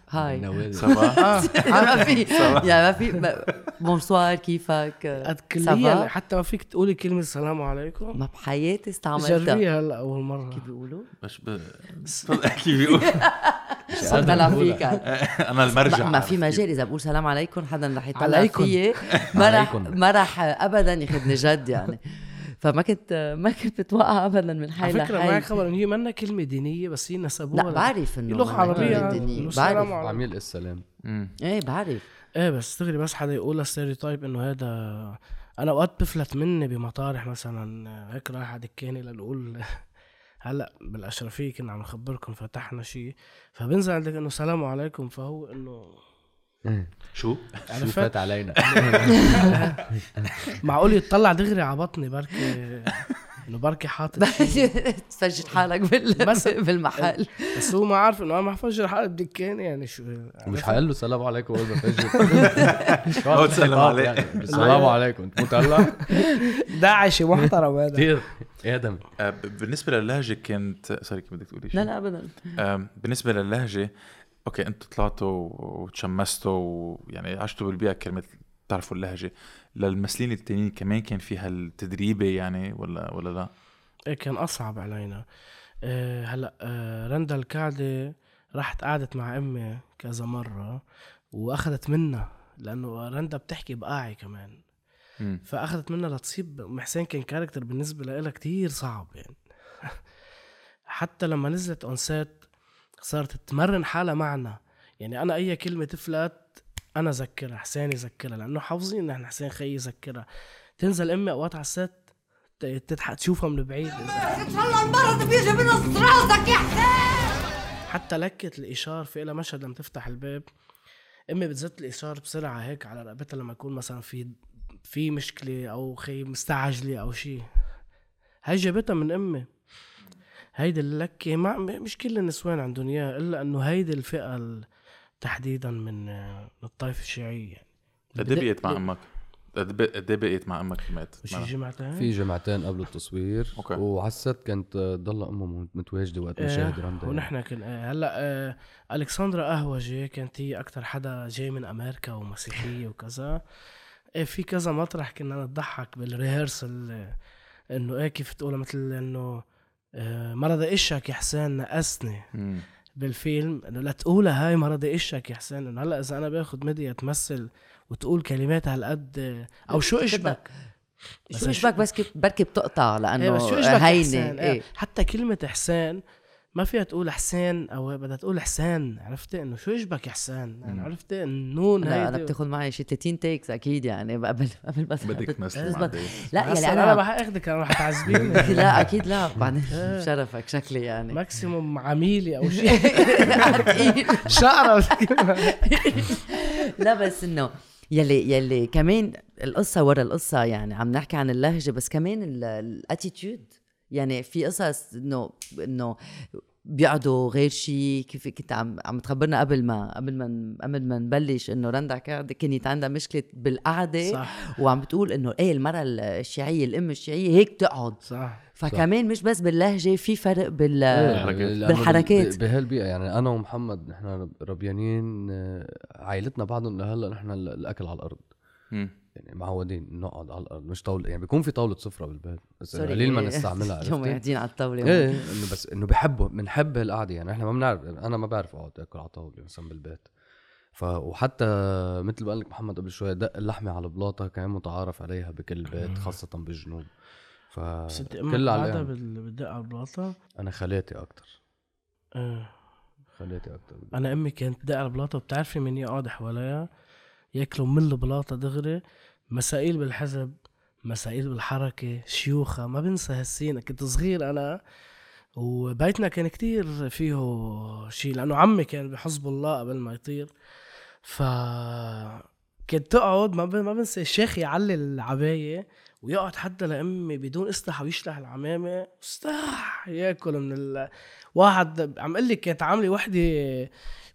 Hi. نوال. صباح ما في يعني ما في bonsoir كيفك؟ كليا حتى ما فيك تقولي كلمة السلام عليكم. ما بحياتي استعملتها. جربيها هلا أول مرة. كيف بيقولوا؟ ب... <laughs> كيف بيقول؟ صوت طلع فيك أنا المرجع. ما, ما في مجال إذا بقول سلام عليكم حدا رح يطلع عليكم. فيي. <laughs> ما رح عليكم. ما رح ابدا ياخذني جد يعني. <laughs> فما كنت ما كنت بتوقع ابدا من حي على لحي معي خبر إن هي منا كلمة دينية بس هي نسبوها لا بعرف إنه عادي. دينية. إنه بعرف السلام عليكم. عم يلقى السلام. إيه بعرف إيه بس تغري بس حدا يقولها ستيريوتايب إنه هذا أنا اوقات بفلت مني بمطارح مثلا هيك رايح على دكاني لنقول <laughs> هلأ بالأشرفية كنا عم نخبركم فتحنا شيء فبنزل عندك إنه السلام عليكم فهو إنه شو؟ شو عرفت فات علينا <laughs> معقول يتطلع دغري على بطني بركي إنه بركي حاطط. <laughs> تفجر حالك بال... بس- <laughs> بالمحل بس هو ما عارف إنه أنا ما حفجر حالي بدكاني يعني شو مش حقول له السلام عليكم اول ما فجر هو تسلم عليه. يعني. السلام عليكم تموت هلا داعشي محترم هذا كثير آدم آه، ب- بالنسبة للهجة كنت sorry كيف بدك تقولي شيء؟ لا لا ابدا بالنسبة للهجة okay أنتوا طلعتوا وتشمستوا ويعني عشتوا بالبيئة كلمه تعرفوا اللهجة للممثلين التانيين كمان كان فيها التدريبة يعني ولا ولا لا؟ إيه كان أصعب علينا أه هلأ أه رندا الكعدة راحت قعدت مع أمي كذا مرة وأخذت منا لأنه رندا بتحكي بقاعي كمان مم. فأخذت منا لتصيب ام حسين كان character بالنسبة لها كتير صعب يعني <laughs> حتى لما نزلت on set صارت تمرن حالها معنا. يعني أنا أي كلمة تفلت أنا ذكرها حسين يذكرها لأنه حافظين ان إحنا حسين خيي يذكرها. تنزل أمي أوقات على ال set تضحك تشوفها من بعيد. والله المرض بيجي بنص راسك يا حسين! حتى لكة الإشار في إلها مشهد لما تفتح الباب. أمي بتزت الإشار بسرعة هيك على رقبتها لما يكون مثلا في في مشكلة أو خي مستعجلة أو شيء هاي جابتها من أمي. هيدي اللكة ما مش كل النسوان عندهم إياها إلا إنه هيدي الفئة ال- تحديدا من من الطائفة الشيعية يعني قد إيه بقيت مع أمك؟ قد قد إيه بقيت مع أمك مات؟ مش جمعتها في جمعتين قبل التصوير أوكي. وعست كانت ضل أمه متواجدة وقت مشاهد رندا. ونحن كنا هلأ آه، ألكسندرا قهوجي كانت هي أكثر حدا جاي من أمريكا ومسيحية وكذا إيه في كذا مطرح كنا نضحك بالريهرسل آه، إنه إيه كيف تقولها مثل إنه آه، مرض ايشك يا حسين نقصني. بالفيلم. انه لا تقولها هاي مرض ايشك يا حسين إنه هلأ إذا أنا باخذ ميديا تمثل وتقول كلمات هالقد أو شو إشبك؟ شو إشبك؟ بس بركي بتقطع إيه لأنه بس شو إشبك هينة إيه. إيه. حتى كلمة حسين ما فيها تقول حسين أو بدها تقول حسين عرفت إنه شو اشبك يا حسين يعني عرفت النون لا أنا بتاخذ معي شي 30 تيكس أكيد يعني قبل قبل بس بدك. ديف. لا يعني أنا أنا رح أخذك أنا رح تعذبيني <laughs> لا أكيد لا <laughs> بعدين إيه. شرفك شكلي يعني ماكسيموم عميلي أو شيء. <laughs> شعره لا بس إنه يلي يلي كمان القصة ورا القصة يعني عم نحكي عن اللهجة بس كمان الاتيتيود يعني في قصص إنه إنه بيقعدوا غير شيء كيف كنت عم عم تخبرنا قبل ما قبل ما قبل ما نبلش إنه رندا كانت عندها مشكلة بالقعدة صح وعم بتقول إنه إيه المرأة الشيعية الأم الشيعية هيك بتقعد صح فكمان مش بس باللهجة في فرق بال بالحركات. لأنه بالحركات. ب- بهالبيئه يعني أنا ومحمد نحن ربيانين آه، عائلتنا بعدهم لهلأ نحن ال- الأكل على الأرض. يعني معودين نقعد على الأرض مش طاولة يعني بيكون في طاولة سفره بالبيت. بس سوري. قليل ما نستعملها <laughs> عرفتي؟ قاعدين على الطاولة إيه إنه بس إنه بحبه بنحب هالقعده يعني إحنا ما بنعرف أنا ما بعرف أقعد آكل على طاولة مثلا بالبيت. ف وحتى مثل ما قال لك محمد قبل شوي دق اللحمة على البلاطه كان متعارف عليها بكل بيت خاصة بالجنوب ف بس أنت كل بال- بالدقه على البلاطة؟ أنا خالاتي أكثر آه. خالاتي أكثر أنا أمي كانت دقه على البلاطة وبتعرفي مين يقعد حواليها ياكلوا من البلاطة دغري. مسائل بالحزب مسائل بالحركة شيوخة ما بنسى هالسين كنت صغير أنا وبيتنا كان كتير فيه شيء لأنه عمي كان بحزب الله قبل ما يطير. ف كنت تقعد ما ما بنسى الشيخ يعلي العباية ويقعد حتى لأمي بدون اسلحة ويشلح العمامة. استح ياكل من ال... واحد عم قال لي كانت عاملة وحدة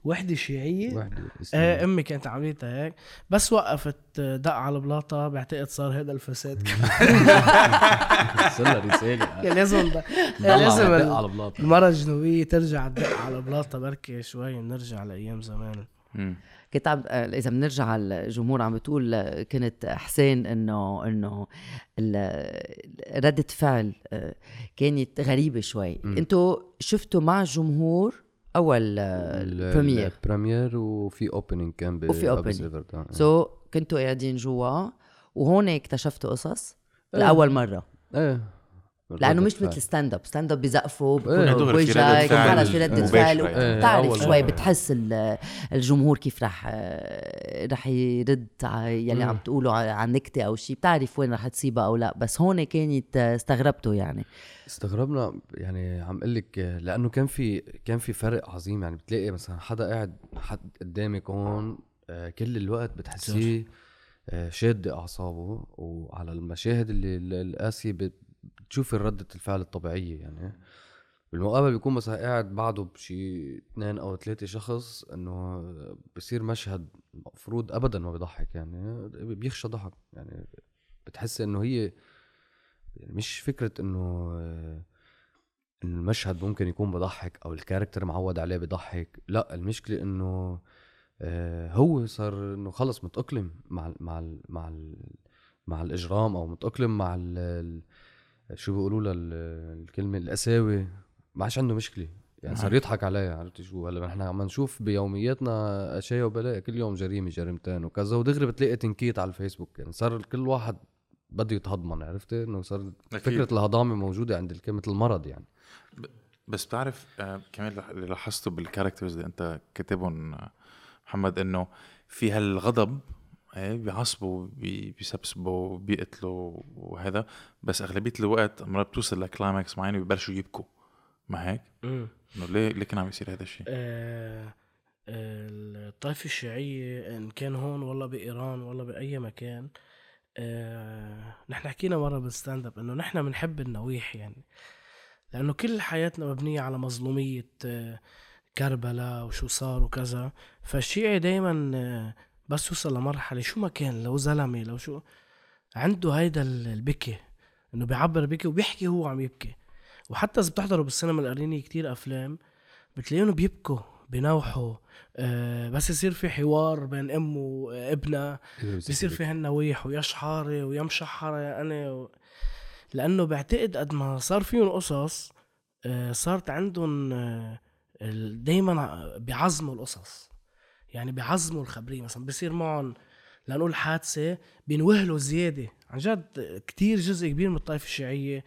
وحدة شيعية. وحدة إيه أمي كانت عملتها هيك. بس وقفت دق على البلاطه بعتقد صار هذا الفساد <laughs> وصلها رسالة. كان لازم لازم عم يدق ال- على بلاطة. المرة الجنوبية ترجع تدق على البلاطة بركي شوي بنرجع لأيام زمان. كنت عم آه، إذا بنرجع على الجمهور عم بتقول آه، كنت حسين انه إنه ال- ردة فعل آه، كانت غريبة شوي. أنتوا شفتوا مع الجمهور أول آه، البريمير البريمير وفي اوبننج كان ب وفي. سيفرد، آه. so كنتوا قاعدين جوا وهون اكتشفتوا قصص إيه. لأول مرة إيه لأنه مش مثل stand up stand ب بيزقفوا بيكونوا دغري في ردة بوجهك فعل وخلص في ردة مباشرة فعل يعني. بتعرف أول شوي. بتحس ال- الجمهور كيف رح آه، رح يرد يلي مم. عم تقولوا ع- عن نكتة أو شيء بتعرف وين رح تصيبها أو لا. بس هون كانت استغربتوا يعني. استغربنا يعني عم أقول لك لأنه كان في كان في فرق عظيم يعني. بتلاقي مثلا حدا قاعد حد قدامك هون آه، كل الوقت بتحسيه آه، شاد أعصابه. وعلى المشاهد اللي اللي- القاسية بت- بتشوفي ردة الفعل الطبيعية يعني. بالمقابل بيكون مثلا قاعد بعده بشي اثنين أو ثلاثة شخص إنه بصير مشهد مفروض ابدا ما بيضحك يعني بيخشى ضحك يعني. بتحس إنه هي يعني مش فكرة إنه انه المشهد ممكن يكون بضحك أو الكاركتر معود عليه بضحك لا المشكلة إنه آه، هو صار إنه خلص متأقلم مع ال مع ال مع ال مع الإجرام أو متأقلم مع ال- شو بيقولوا لها ال- الكلمة القساوة؟ ما عادش عنده مشكلة. يعني صار نعم. يضحك عليها عرفتي شو؟ هلا نحن عم نشوف بيومياتنا أشياء وبلاء كل يوم جريمة جريمتين وكذا. ودغري بتلاقي تنكيت على الفيسبوك. يعني صار كل واحد بده يتهضمن عرفتي إنه صار أكيد. فكرة الهضامة موجودة عند الكلمة المرض يعني. بس بتعرف آه، كمان اللي لاحظته بالكاركترز اللي أنت كاتبهم آه، محمد إنه في هالغضب إيه بيعصبوا بي- بيسبسبوا بيقتلوا وهذا. بس أغلبية الوقت مرات بتوصل ل climax معين وبيبلشوا يبكوا. ما هيك؟ إنه ليه ليه كان عم يصير هذا الشيء؟ آه، الطائفة الشيعية إن كان هون ولا بإيران ولا بأي مكان آه، نحن حكينا مرة بال stand up إنه نحن بنحب النويح يعني. لأنه كل حياتنا مبنية على مظلومية آه، كربلاء وشو صار وكذا. فالشيعي دايما آه، بس يوصل لمرحلة شو ما كان لو زلمة لو شو عنده هيدا ال- البكي إنه بيعبر بكي وبيحكي هو عم يبكي. وحتى إذا بتحضروا بالسينما القرينية كتير أفلام بتلاقيهم بيبكوا بينوحوا آه بس يصير في حوار بين أم وابنها بيصير في هالنويح ويا شحاري ويا مشحرة يا أنا و... لأنه بعتقد قد ما صار فيهم قصص آه صارت عندهم آه دائما بيعظموا القصص. يعني بيعظموا الخبرية. مثلا بيصير معهم لنقول حادثة بينوهلوا زيادة. عن جد كتير جزء كبير من الطائفة الشيعية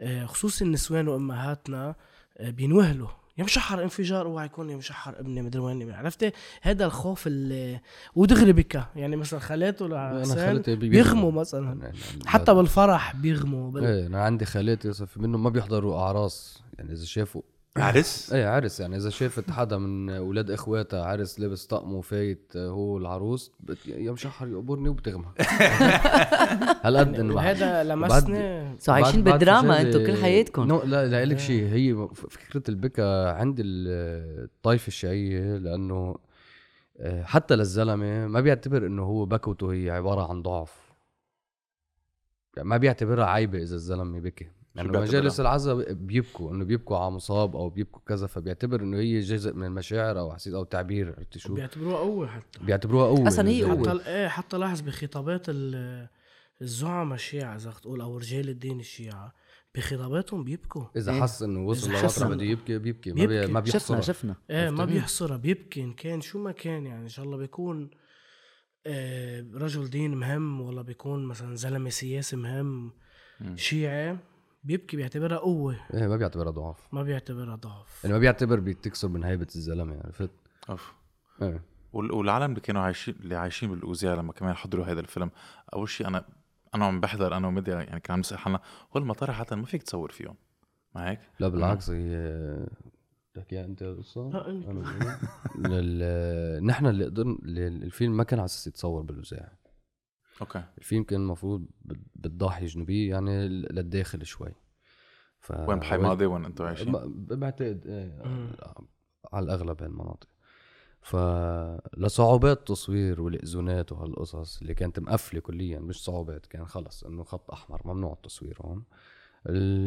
آه، خصوصي النسوان وأمهاتنا آه، بينوهلوا. يا مشحر انفجار اوعى يكون يا مشحر ابني مدري وين. عرفتي؟ هذا الخوف اللي ودغري بكى. يعني مثلا خالاته لحسين بيغموا مثلا. حتى بالفرح بيغموا. بال... إيه أنا عندي خالاتي منهم ما بيحضروا أعراس. يعني إذا شافوا عرس؟ إيه عرس يعني. إذا شافت حدا من أولاد إخواتها عرس لابس طقم وفايت آه، هو العروس بت- يا مشحر يقبرني وبتغمى. <laughs> هالقد إنه بح- هذا لمسني so عايشين بالدراما أنتوا كل حياتكم. no لا لا لك شيء هي فكرة البكا عند ال- الطائفه الشيعية لأنه آه، حتى للزلمة ما بيعتبر إنه هو بكوته هي عبارة عن ضعف. يعني ما بيعتبرها عيبة إذا الزلمة بكي يعني؟ مجالس العزاء بيبكوا انه بيبكوا على مصاب أو بيبكوا كذا فبيعتبر انه هي جزء من المشاعر أو احاسيس أو تعبير عرفتي شو بيعتبروها قوة حتى بيعتبروها قوة أصلاً هي قوة. حتى إيه حتى لاحظ بخطابات ال- الزعماء الشيعة إذا تقول أو رجال الدين الشيعة بخطاباتهم بيبكوا إذا إيه. حس إنه وصل إنه- بده يبكي بيبكي ما, بي... بيبكي. ما شفنا بيحصرها شفنا إيه ما؟ بيحصرها بيبكي إن كان شو ما كان يعني إن شاء الله بيكون آه رجل دين مهم ولا بيكون مثلا زلمة سياسي مهم. شيعي بيبكي بيعتبرها قوة. إيه ما بيعتبرها ضعف. ما بيعتبرها ضعف. يعني ما بيعتبر بتكسر من هيبة الزلمة عرفت؟ أوف. إيه. وال- والعالم اللي كانوا عايشين اللي عايشين بالاوزيع لما كمان حضروا هذا الفيلم أول شيء أنا أنا عم بحضر أنا وميديا يعني كان عم نسال حالنا هو المطار حتى ما فيك تصور فيهم. ما هيك؟ لا بالعكس هي بدك إياها أنت القصة؟ نحن اللي قدرنا الفيلم ما كان على أساس يتصور بالوزاع أوكي الفيلم كان المفروض بال- بالضاحيه الجنوبيه يعني للداخل شوي ف وين بحي ماضي وين أنتم عايشين؟ ب- بعتقد إيه. على الأغلب هالمناطق فلصعوبات التصوير والإذونات وهالقصص اللي كانت مقفلة كليا مش صعوبات كان خلص إنه خط أحمر ممنوع التصوير هون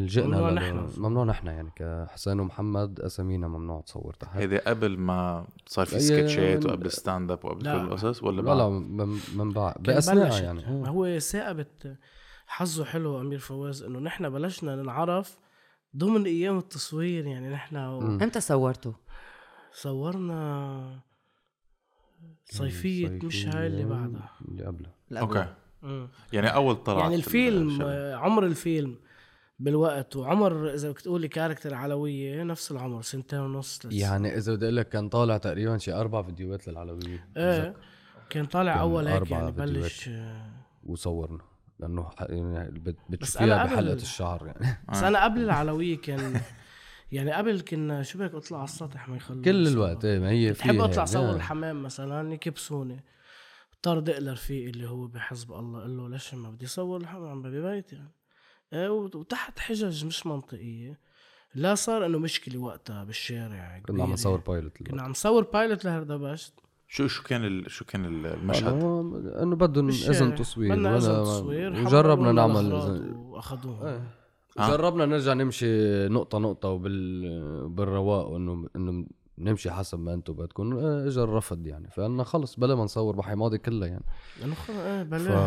جئنا ممنوع نحن. ممنوع نحن يعني كحسين ومحمد أسامينا ممنوع تصور تحت هيدي قبل ما صار في هي- سكتشات وقبل stand up وقبل كل لا. القصص ولا لا لا؟ من, من بعد باثناء. يعني ما إيه. هو صاقبت حظه حلو أمير فواز إنه نحن بلشنا ننعرف ضمن أيام التصوير يعني نحن مم. إمتى صورتوا؟ صورنا صيفية مش هاي اللي بعدها اللي قبلها okay مم. يعني أول طلعت يعني الفيلم. آه، عمر الفيلم بالوقت. وعمر إذا بدك تقولي character علويه نفس العمر سنتين ونص ثلاث يعني إذا بدي أقول لك كان طالع تقريبا شي أربع فيديوهات للعلويه إيه كان طالع كان أول هيك يعني. بلش آه، وصورنا لأنه يعني بتشوفيها بحلقة الشعر يعني. <laughs> بس أنا قبل العلويه كان <laughs> يعني قبل كنا شو بدك أطلع على السطح ما يخلوني كل صور. الوقت إيه ما هي بحب أطلع هيك، صور آه. الحمام مثلا؟ يكبسوني اضطر دق رفيقي اللي هو بحزب الله قال له ليش ما بدي أصور الحمام؟ ببيتي يعني. وتحت حجج مش منطقيه لا صار إنه مشكلة وقتها بالشارع كنا عم. نصور بايلوت كنا عم نصور بايلوت لهردبشت شو شو كان ال... شو كان ال- المشهد؟ المشهد إنه بدهم. إذن تصوير بدنا إذن تصوير وجربنا نعمل واخذوها إيه. آه. جربنا نرجع نمشي نقطة نقطة وبال بالرواق وانه إنه نمشي حسب ما أنتم بدكم آه، اجى الرفض يعني. فقلنا خلص بلا ما نصور بحي ماضي كلها يعني. لأنه خلص إيه ف- بلا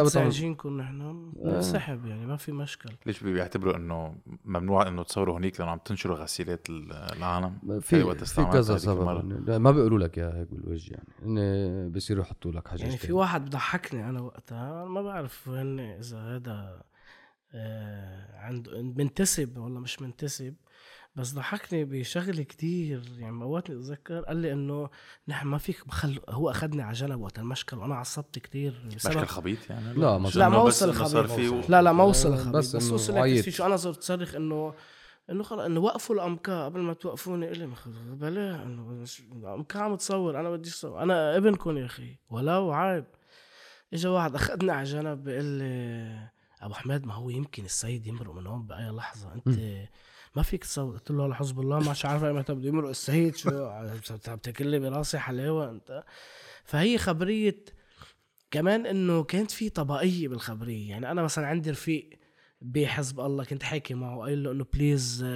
عم- زعجينكم نحن. ننسحب يعني ما في مشكل. ليش بيعتبروا إنه ممنوع إنه تصوروا هنيك؟ لأنه عم تنشروا غسيلات ال- العالم؟ في في كذا سبب. يعني. ما بيقولوا لك اياها هيك بالوجه يعني. انه بيصيروا يحطوا لك حاجة يعني في واحد بضحكني أنا وقتها. ما بعرف وين إذا هذا آه عنده منتسب ولا مش منتسب. بس ضحكني بشغله كتير. يعني موتني اتذكر قال لي إنه نحن ما فيك بخل هو اخذني على جنب وقت المشكل وأنا عصبت كتير. مشكل خبيط يعني؟ لا، ما لا ما وصل خبيط لا لا ما وصل خبيط بس بس, وصل. في شو أنا صرت صرخ انه إنه خلص إنه وقفوا الامكا قبل ما توقفوني. الي بلا إنه الامكا عم تصور أنا بدي اصور أنا ابنكم يا أخي ولو عيب. اجى واحد اخذني على جنب بيقول لي أبو حماد ما هو يمكن السيد يمرق من هون بأي لحظة؟ أنت ما فيك تصور قلت له على الله مش عارف متى بده يمرق السيد شو؟ عم تاكل لي براسي حلاوة أنت؟ فهي خبرية كمان إنه كانت في طبقية بالخبرية. يعني أنا مثلا عندي رفيق بحزب الله كنت حاكي معه قايل له إنه please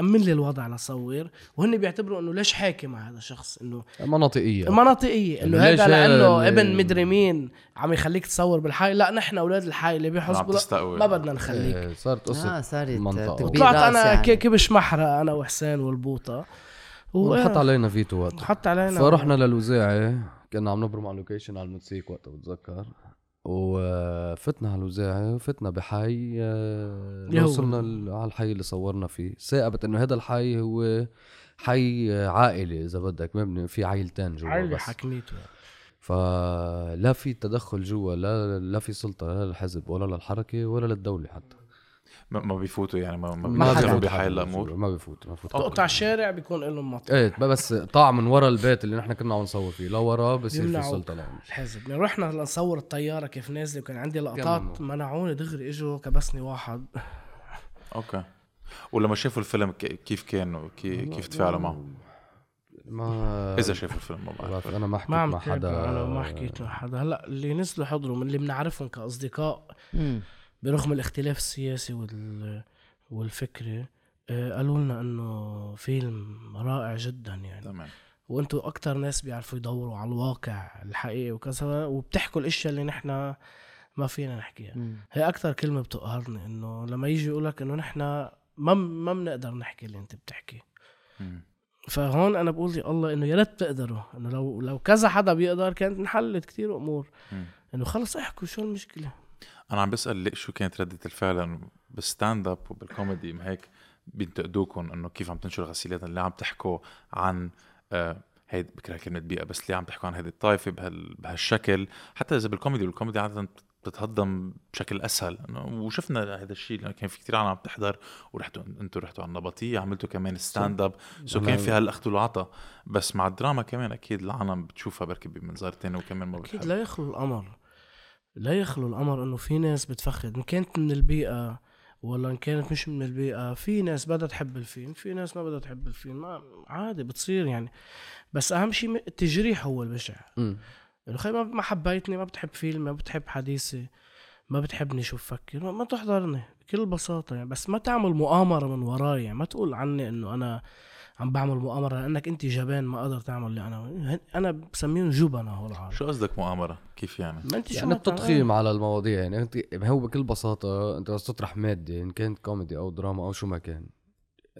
أمن لي الوضع لصور وهن بيعتبروا إنه ليش حاكي مع هذا الشخص؟ إنه مناطقية. مناطقية. إنه إنه ليش هذا لأنه اللي- ابن مدري مين عم يخليك تصور بالحي لا نحن أولاد الحي اللي تستقوي. ما بدنا نخليك. إيه، صارت قصة آه صارت وطلعت أنا يعني. كبش محرق أنا وحسين والبوطة. وحط علينا فيتو وقتها. حط علينا فرحنا للوزاعي كنا عم نبرم على ال location على الموتسيك وقتها بتذكر. وفتنا على الوزاعي وفتنا بحي آه، وصلنا على الحي اللي صورنا فيه. ثاقبت إنه هذا الحي هو حي عائلي إذا بدك مبني في عائلتين جوا عائلة بس حكميته فلا في تدخل جوا لا لا في سلطة لا للحزب ولا للحركة ولا للدولة حتى. ما ما بيفوتوا يعني ما ما ما بيدخلوا حدا بحي بيفوت. الأمور ما بيفوت ما بيفوت. تقطع الشارع بيكون لهم مطر إيه بس طاع من ورا البيت اللي نحن كنا عم نصور فيه. لورا بصير في. سلطه لهم الحزب يعني رحنا لنصور الطيارة كيف نازلة وكان عندي لقطات. منعوني دغري إجوا كبسني واحد. أوكي. ولما شافوا الفيلم كيف كانوا كي- كيف تفاعلوا معه؟ ما إذا شافوا الفيلم ما بعرف. أنا ما حكيت مع حدا حدا. أنا ما حكيت مع حدا. هلأ اللي نزلوا حضروا من اللي بنعرفهم كأصدقاء. مم. برغم الاختلاف السياسي وال والفكري آه، قالوا لنا إنه فيلم رائع جدا يعني تمام وأنتوا أكتر ناس بيعرفوا يدوروا على الواقع الحقيقي وكذا وبتحكوا الأشياء اللي نحن ما فينا نحكيها مم. هي أكتر كلمة بتقهرني إنه لما يجي يقولك إنه نحن ما ما بنقدر نحكي اللي أنت بتحكي مم. فهون أنا بقول يا الله إنه يا ريت تقدروا إنه لو لو كذا حدا بيقدر كانت انحلت كتير أمور مم. إنه خلص احكوا شو المشكلة أنا عم بسأل ليه شو كانت ردة الفعل لأنه بال stand up وبال comedy ما هيك بينتقدوكم إنه كيف عم تنشروا غسيلات اللي عم تحكوا عن آه هيدي بكره كلمة بيئة بس اللي عم تحكوا عن هيدي الطائفه بهال بهالشكل. حتى إذا بالكوميدي والكوميدي عاده بتتهضم بشكل أسهل. إنه وشفنا هذا الشيء لأنه كان في كثير عالم عم تحضر ورحتوا أنتم رحتوا على النبطية عملتوا كمان stand-up so كان في هالاخذ والعطاء بس مع الدراما كمان أكيد العالم بتشوفها بركي بمنظار تاني وكمان ما أكيد لا يخلو الامر لا يخلو الأمر إنه في ناس بتفخد إن كانت من البيئة ولا إن كانت مش من البيئة في ناس بدها تحب الفيلم في ناس ما بدها تحب الفيلم ما عادي بتصير يعني. بس أهم شيء التجريح هو البشع. مم. إنه خي ما حبيتني ما بتحب فيلم ما بتحب حديثي ما بتحبني شو بفكر ما, تحضرني بكل بساطة يعني. بس ما تعمل مؤامرة من وراي يعني ما تقول عني إنه أنا عم بعمل مؤامرة لأنك أنت جبان ما قدر تعمل اللي أنا أنا بسميهم جبنة هول العالم شو قصدك مؤامرة؟ كيف يعني؟ ما أنت شو يعني التضخيم على المواضيع يعني أنت هو بكل بساطة أنت بس تطرح مادة إن كانت كوميدي أو دراما أو شو ما كان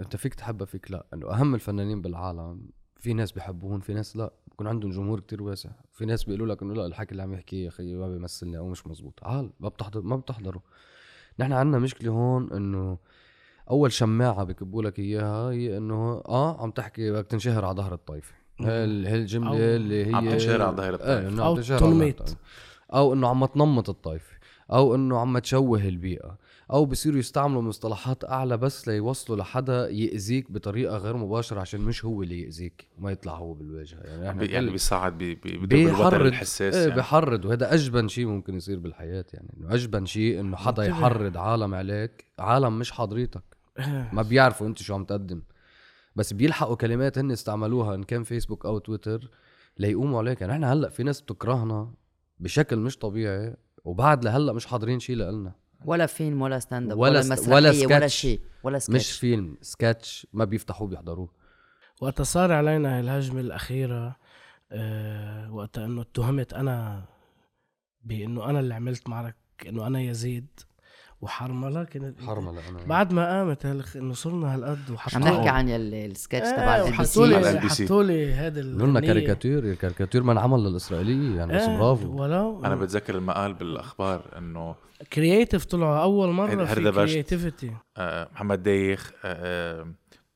أنت فيك تحبها فيك لا. إنه أهم الفنانين بالعالم في ناس بيحبوهم في ناس لا. بكون عندهم جمهور كتير واسع. في ناس بيقولوا لك إنه لا الحكي اللي عم يحكيه يا أخي ما بيمثلني أو مش مزبوط. عال ما بتحضر ما بتحضروا نحن عندنا مشكلة هون إنه أول شماعة بكبوا لك إياها هي إنه آه عم تحكي بدك تنشهر على ظهر الطائفه الجمله اللي هي عم تنشهر على ظهر الطائفة. إيه إنه أو عم تنشهر على. أو إنه عم تنمط الطائفه أو إنه عم تشوه البيئة أو بصيروا يستعملوا مصطلحات أعلى بس ليوصلوا لحدا يأذيك بطريقة غير مباشرة عشان مش هو اللي يأذيك وما يطلع هو بالواجهه يعني إحنا يعني بيساعد بي- بي- بيضرب الوتر بيحرض الحساس إيه يعني. بيحرض وهذا أجبن شيء ممكن يصير بالحياة يعني إنه أجبن شيء إنه حدا. يحرض عالم عليك عالم مش حاضريتك إيه. <laughs> ما بيعرفوا انت شو عم تقدم. بس بيلحقوا كلمات هن استعملوها إن كان فيسبوك أو تويتر ليقوموا عليك. يعني إحنا هلأ في ناس بتكرهنا بشكل مش طبيعي وبعد لهلأ مش حاضرين شيء لنا ولا فيلم ولا stand-up ولا ولا, ست- ولا ولا, سكتش. شيء ولا مش سكتش فيلم سكتش ما بيفتحوه بيحضروه. وقت صار علينا الهجمة الأخيرة آه وقت إنه اتهمت أنا بإنه أنا اللي عملت معرك إنه أنا يزيد. وحرملة كانت حرمة أنا بعد ما قامت هالخ- إنه صرنا هالقد عم وحطوا نحكي عن السكتش إيه، تبع ال وحطوا على لي LBC. حطوا لي هذا قلنا كاريكاتير الكاريكاتير ما انعمل للإسرائيلية يعني بس برافو ولو أنا بتذكر المقال بالأخبار إنه كرييتيف طلعوا أول مرة هيدا- في. كرياتيفيتي آه، محمد دايخ آه، آه،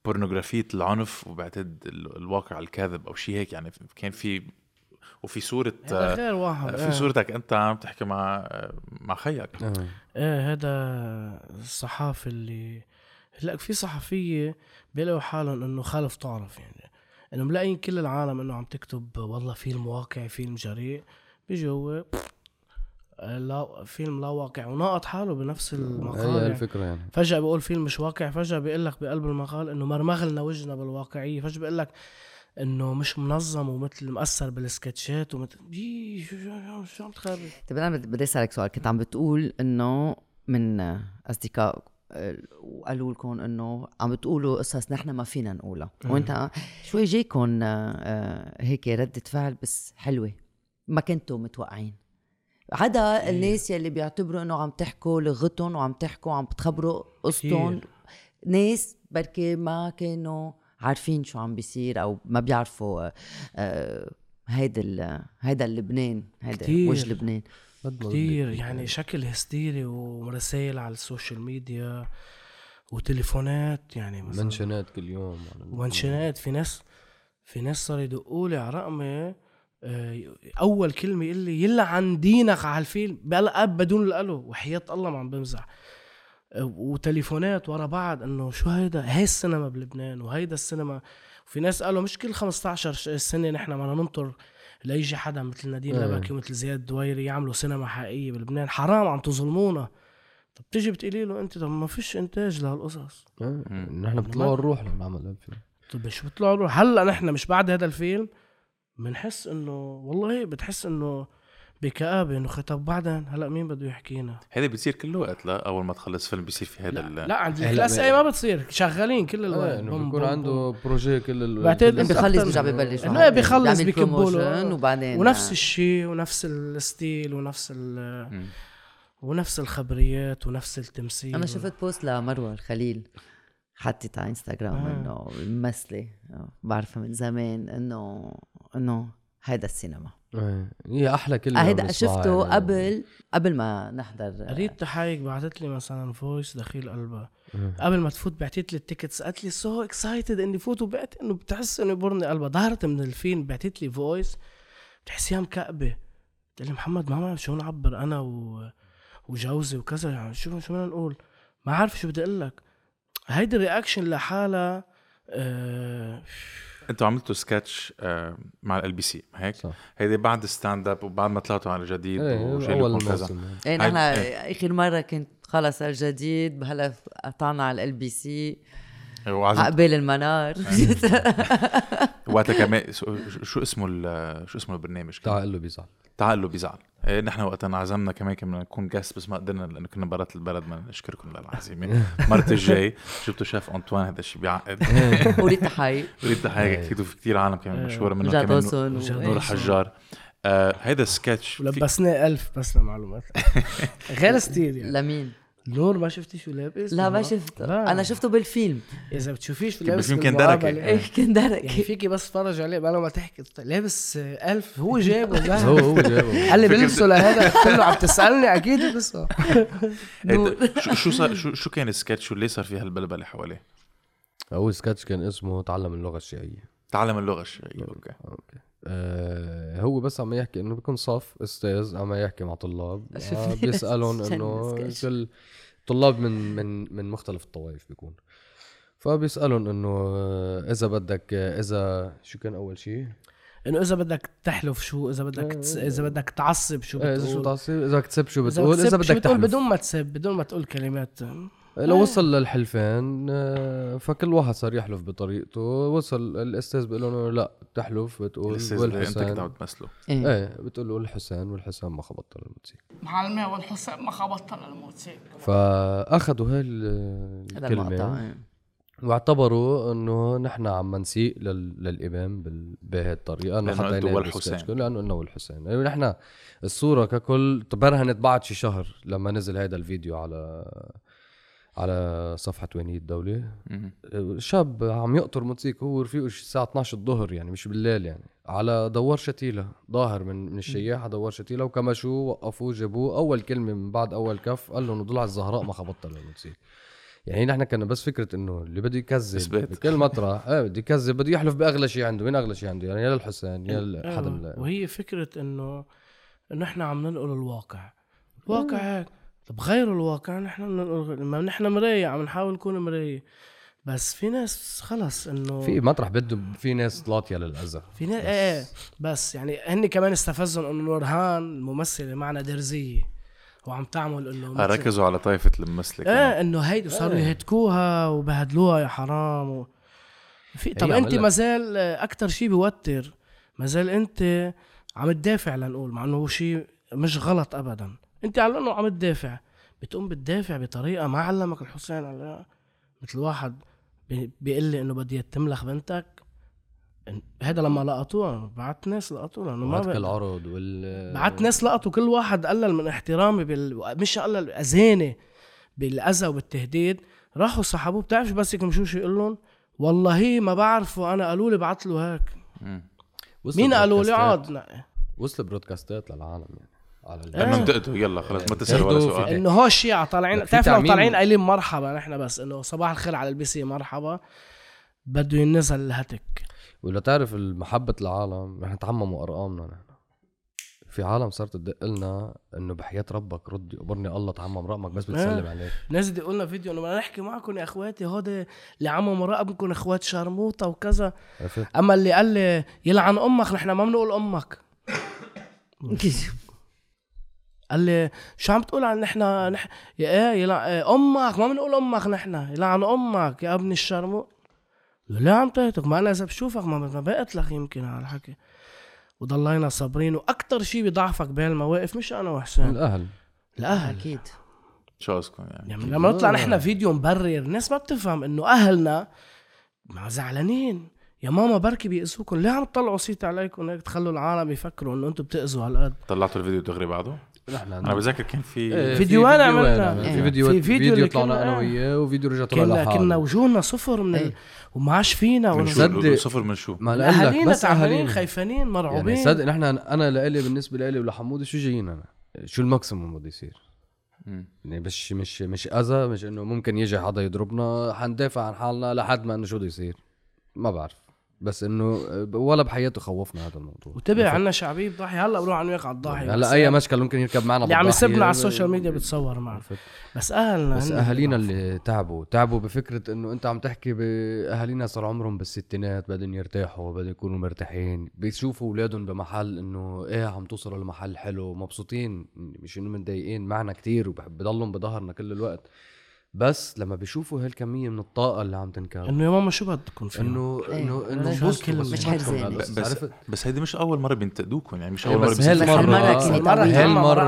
بورنوغرافية العنف وبعتقد ال- الواقع الكاذب أو شيء هيك يعني كان في وفي آه، غير واحد في إيه. صورتك أنت عم تحكي مع آه، مع خيك آه. إيه هذا الصحافي اللي هلا في صحفية بيلاقوا حالهم إنه خالف تعرف يعني إنه ملاقيين كل العالم إنه عم تكتب والله فيلم واقعي فيلم جريء بيجي هو لا فيلم لا واقع وناقض حاله بنفس المقال هي يعني. الفكرة يعني فجأة بيقول فيلم مش واقع فجأة بيقول لك بقلب المقال إنه مرمغ لنا وجهنا بالواقعية فجأة بيقول لك إنه مش منظم ومثل مأثر بالسكتشات ومثل شو شو شو عم تخرب؟ طيب أنا بدي أسألك سؤال. كنت عم بتقول إنه من أصدقاء آه، وقالوا لكم إنه عم بتقولوا قصص نحن ما فينا نقولها. وإنت شوي جايكم آه، آه، هيك ردة فعل بس حلوة. ما كنتوا متوقعين. عدا الناس يلي بيعتبروا إنه عم تحكوا لغتهم وعم تحكوا عم بتخبروا قصتهم. ناس بركي ما كانوا عارفين شو عم بيصير أو ما بيعرفوا آه، آه، هيدا ال- هيدا اللبنان هيدا. وجه لبنان. بدك. يعني شكل هستيري ورسائل على ال social media وتليفونات يعني مثلا. منشنات كل يوم ومنشنات في ناس في ناس صار يدقوا لي على رقمي آه، أول كلمة يقول لي يلا عن دينك على الفيلم بدون الالو وحياة الله ما عم بمزح. وتليفونات ورا بعض إنه شو هيدا؟ هاي السينما بلبنان وهيدا السينما. وفي ناس قالوا مش كل 15 ش- سنة نحن بدنا ننطر ليجي حدا مثل نادين إيه. لبكي ومثل زياد الدويري يعملوا سينما حقيقية بلبنان. حرام عم تظلمونا. طب تيجي بتقولي له أنت طب ما فيش إنتاج لهالقصص. آه، نحن بنطلعوا نروح لنعمل هالفيلم طب شو بيطلعوا روح هلأ نحن مش بعد هذا الفيلم بنحس إنه والله بتحس إنه بكآبة إنه خي طب بعدين هلأ مين بده يحكينا؟ هذا بيصير كل وقت. لا أول ما تخلص فيلم بيصير في هذا لا, ال- لا عند الكلاس ما- اي ما بتصير. شغالين كل الوقت. آه، إنه بيكون عنده. بروجي كل ال بعتقد بخلص بيرجع ببلش لا بيخلص بيعمل بكبوا له وبعدين ونفس الشيء ونفس الستيل ونفس ال. ونفس الخبريات ونفس التمثيل. أنا شفت بوست لمروة الخليل. حطت على انستغرام آه. إنه ممثلة. آه، بعرفها من زمان انه إنه هيدا السينما. إيه، هي أحلى كلمة هيدا شفته يعني. قبل قبل ما نحضر. ريتا حايك بعثت لي مثلا voice دخيل قلبها. مم. قبل ما تفوت بعتت لي ال tickets قالت لي so excited إني فوت وبعت إنه بتحس إنه يقبرني قلبها. ظهرت من الفيلم بعتت لي voice بتحسيها مكأبة قلت لي محمد ما بعرف شو نعبر أنا و... وجوزي وكذا. يعني شو شو بدنا نقول؟ ما عارف شو بدي أقول لك. هيدي ال reaction لحالها آه أنتوا عملتوا سكتش آه، مع LBC هيك صح. هيدي بعد stand-up وبعد ما طلعتوا على الجديد إيه وشي أول لكم كذا موسم إيه نحن إيه. آخر مرة كنت خلص الجديد هلا قطعنا على LBC عقبال المنار. <laughs> وقتها كمان شو اسمه ال- شو اسمه البرنامج كان؟ تعال قل له بيزعل. تعال له بيزعل. إيه نحن وقتها انعزمنا كمان كنا نكون guest بس ما قدرنا لأنه كنا برات البلد ما نشكركم للعزيمة. <laughs> مرت الجاي. جبتوا شيف أنطوان هذا الشيء بيعقد <laughs> وريتا حي اريد تحية أكيد وفي كثير عالم كمان مشهورة منهم كمان. نور حجار. آه هيدا سكتش. ولبسناه ألف بس لمعلومات غير ستيل يعني. لمين؟ نور ما شفتي شو لابس لا ما شفته لا. أنا شفته بالفيلم اذا بتشوفيش شو لابس بالفيلم كان. دركة. إيه كان يعني دركي فيكي بس تفرج عليه بلا ما تحكي لابس ألف هو جابه لا هو هو جابه قال لي بلبسه لهذا قلت له عم تسالني أكيد بلبسه شو شو صار شو شو كان السكتش وليه صار في هالبلبله حواليه؟ اول سكتش كان اسمه تعلم اللغة الشيعيه تعلم اللغة الشيعيه أوكي أوكي آه هو بس عم يحكي إنه بيكون صف أستاذ عم يحكي مع طلاب. <laughs> آه بيسألهم إنه. كل طلاب من من من مختلف الطوائف بيكون. فبيسألهم إنه آه، إذا بدك آه، إذا شو كان أول شيء إنه إذا بدك تحلف شو؟ إذا بدك تس... إذا بدك تعصب شو إيه، إذا شو بتقول؟ تعصب اذا بدك تسب شو إذا بتقول؟ إذا بدك بتقول؟ تحلف. بدون ما تسب بدون ما تقول كلمات. لو وصل للحلفين آه، فكل واحد صار يحلف بطريقته. وصل الأستاذ بيقول له لا بتحلف بتقول الأستاذ اللي أنت كنت عم والحسين تمثله إيه. إيه بتقول له الحسين والحسين ما خبطت الموتسيقى معلمي والحسين ما خبطت الموسيقى. فأخذوا هاي الكلمة إيه. واعتبروا إنه نحن عم نسيء لل... للامام بال... بهي الطريقة إنه حتى ينال والحسين. لأنه إنه والحسين يعني نحن الصورة ككل تبرهنت بعد شي شهر لما نزل هذا الفيديو على على صفحة وينية الدولة. مهم. شاب عم يقطر موتوسيكل هو ورفيقه شي الساعة 12 الظهر يعني مش بالليل يعني. على دوار شتيلة ظاهر من من الشياحة دوار شتيلة وكمشوه وقفوه جابوه. أول كلمة من بعد أول كف قال لهم ضلع الزهراء ما خبطت للموتوسيكل يعني نحن كنا بس فكرة إنه اللي بده يكذب. بكل مطرح إيه بده يكذب بده يحلف بأغلى شيء عنده. وين أغلى شيء عنده؟ يعني يا للحسين يا من أيوة. وهي فكرة إنه إحنا عم ننقل الواقع. الواقع هيك. طب غير الواقع نحن ما نحن مراية عم نحاول نكون مراية. بس في ناس خلص إنه في مطرح بده في ناس لاطية للأذى في ناس إيه إيه. بس يعني هن كمان استفزهم إنه نورهان الممثله معنا درزيه وعم تعمل إنه ركزوا على طائفة الممثلة. إيه إنه هيدي صاروا يهتكوها وبهدلوها يا حرام. و... في طب أنت ما زال أكثر شيء بوتر ما زال أنت عم تدافع لنقول مع إنه هو شيء مش غلط ابدا. انت على انه عم تدافع. بتقوم بتدافع بطريقة ما علمك الحسين عليها مثل واحد بي- بيقول لي إنه بدي تملخ بنتك. هذا لما لقطوها بعت ناس لقطوها لأنه ما بقدر. العرض وال بعت ناس لقطوا كل واحد قلل من احترامي بال... مش قلل أذاني بالأذى وبالتهديد. راحوا سحبوه بتعرف شو بس يكون شو يقول لهم؟ والله ما بعرفه أنا قالوا لي بعت له هيك. مين قالوا لي. عاد نقي. وصل برودكاستات للعالم يعني. على ال- انه إيه. انتقدوا يلا خلص ما تسأل ولا سؤال. إنه هو الشيعة طالعين بتعرف لو. طالعين قايلين مرحبا نحن بس إنه صباح الخير على البي سي مرحبا. بده ينزل الهتك ولا تعرف المحبة العالم؟ رح تعمموا أرقامنا نحن. في عالم صارت تدق لنا إنه بحياة ربك ردي قبرني الله تعمم رقمك بس بتسلم إيه. عليك. ناس دي قلنا فيديو إنه بدنا نحكي معكم يا إخواتي هودي اللي عمهم مراقبكم إخوات شرموطة وكذا. عرفت؟ أما اللي قال لي يلعن أمك نحن ما بنقول أمك. <laughs> قال لي شو عم تقول عن نحن؟ نح... يا إيه يلع... إيه أمك ما بنقول أمك نحن يلعن أمك يا ابن له ليه عم تهتك ما أنا إذا بشوفك ما ما بقت لك يمكن على الحكي وضلينا صابرين وأكثر شيء بيضعفك بهالمواقف مش أنا وحسين. الأهل. الأهل. أكيد. شو قصدكم يعني؟ يعني لما نطلع نحن فيديو مبرر الناس ما بتفهم إنه أهلنا ما زعلانين. يا ماما بركي بيأذوكم ليه عم تطلعوا صيت عليكم هيك تخلوا العالم يفكروا إنه أنتم بتأذوا هالقد. طلعتوا الفيديو دغري بعده نحن أنا بذكر كان في في فيديوهات عملنا. إيه. في فيديو في فيديو طلعنا أنا وياه وفيديو رجع طلع كنا لحاله كنا وجوهنا صفر من ال... إيه. وما عادش فينا من ولا شو صدق. صفر من شو ما أهالينا بس تعبانين خايفانين مرعوبين يعني صدق نحن أنا لإلي بالنسبة لإلي ولحمودي شو جايين أنا شو ال maximum بده يصير. يعني مش مش مش أذى مش إنه ممكن يجي حدا يضربنا حندافع عن حالنا لحد ما إنه شو بده يصير ما بعرف بس إنه ولا بحياته خوفنا هذا الموضوع. وتبع عنا شعبيه بضحي هلا بروح عن وياك على الضاحي. هلا أي مشكل ممكن يركب معنا اللي عم. يسبنا على ال social media بتصور معه عرفت؟ بس أهلنا بس أهالينا. اللي تعبوا. تعبوا بفكرة إنه أنت عم تحكي باهالينا صار عمرهم بالستينات بدهم يرتاحوا بدهم يكونوا مرتاحين. بيشوفوا أولادهم بمحل إنه إيه عم توصلوا لمحل حلو مبسوطين مش إنه متضايقين. معنا كتير وبضلهم بظهرنا كل الوقت. بس لما بيشوفوا هالكميه من الطاقة اللي عم تنكب إنه يا ماما شو بدكم فيه انه إيه، انه إنه. بس مش. بس بس عرفت؟ بس هيدي مش أول مرة بينتقدوكم يعني مش إيه أول مرة بس بس هالمرة مرة-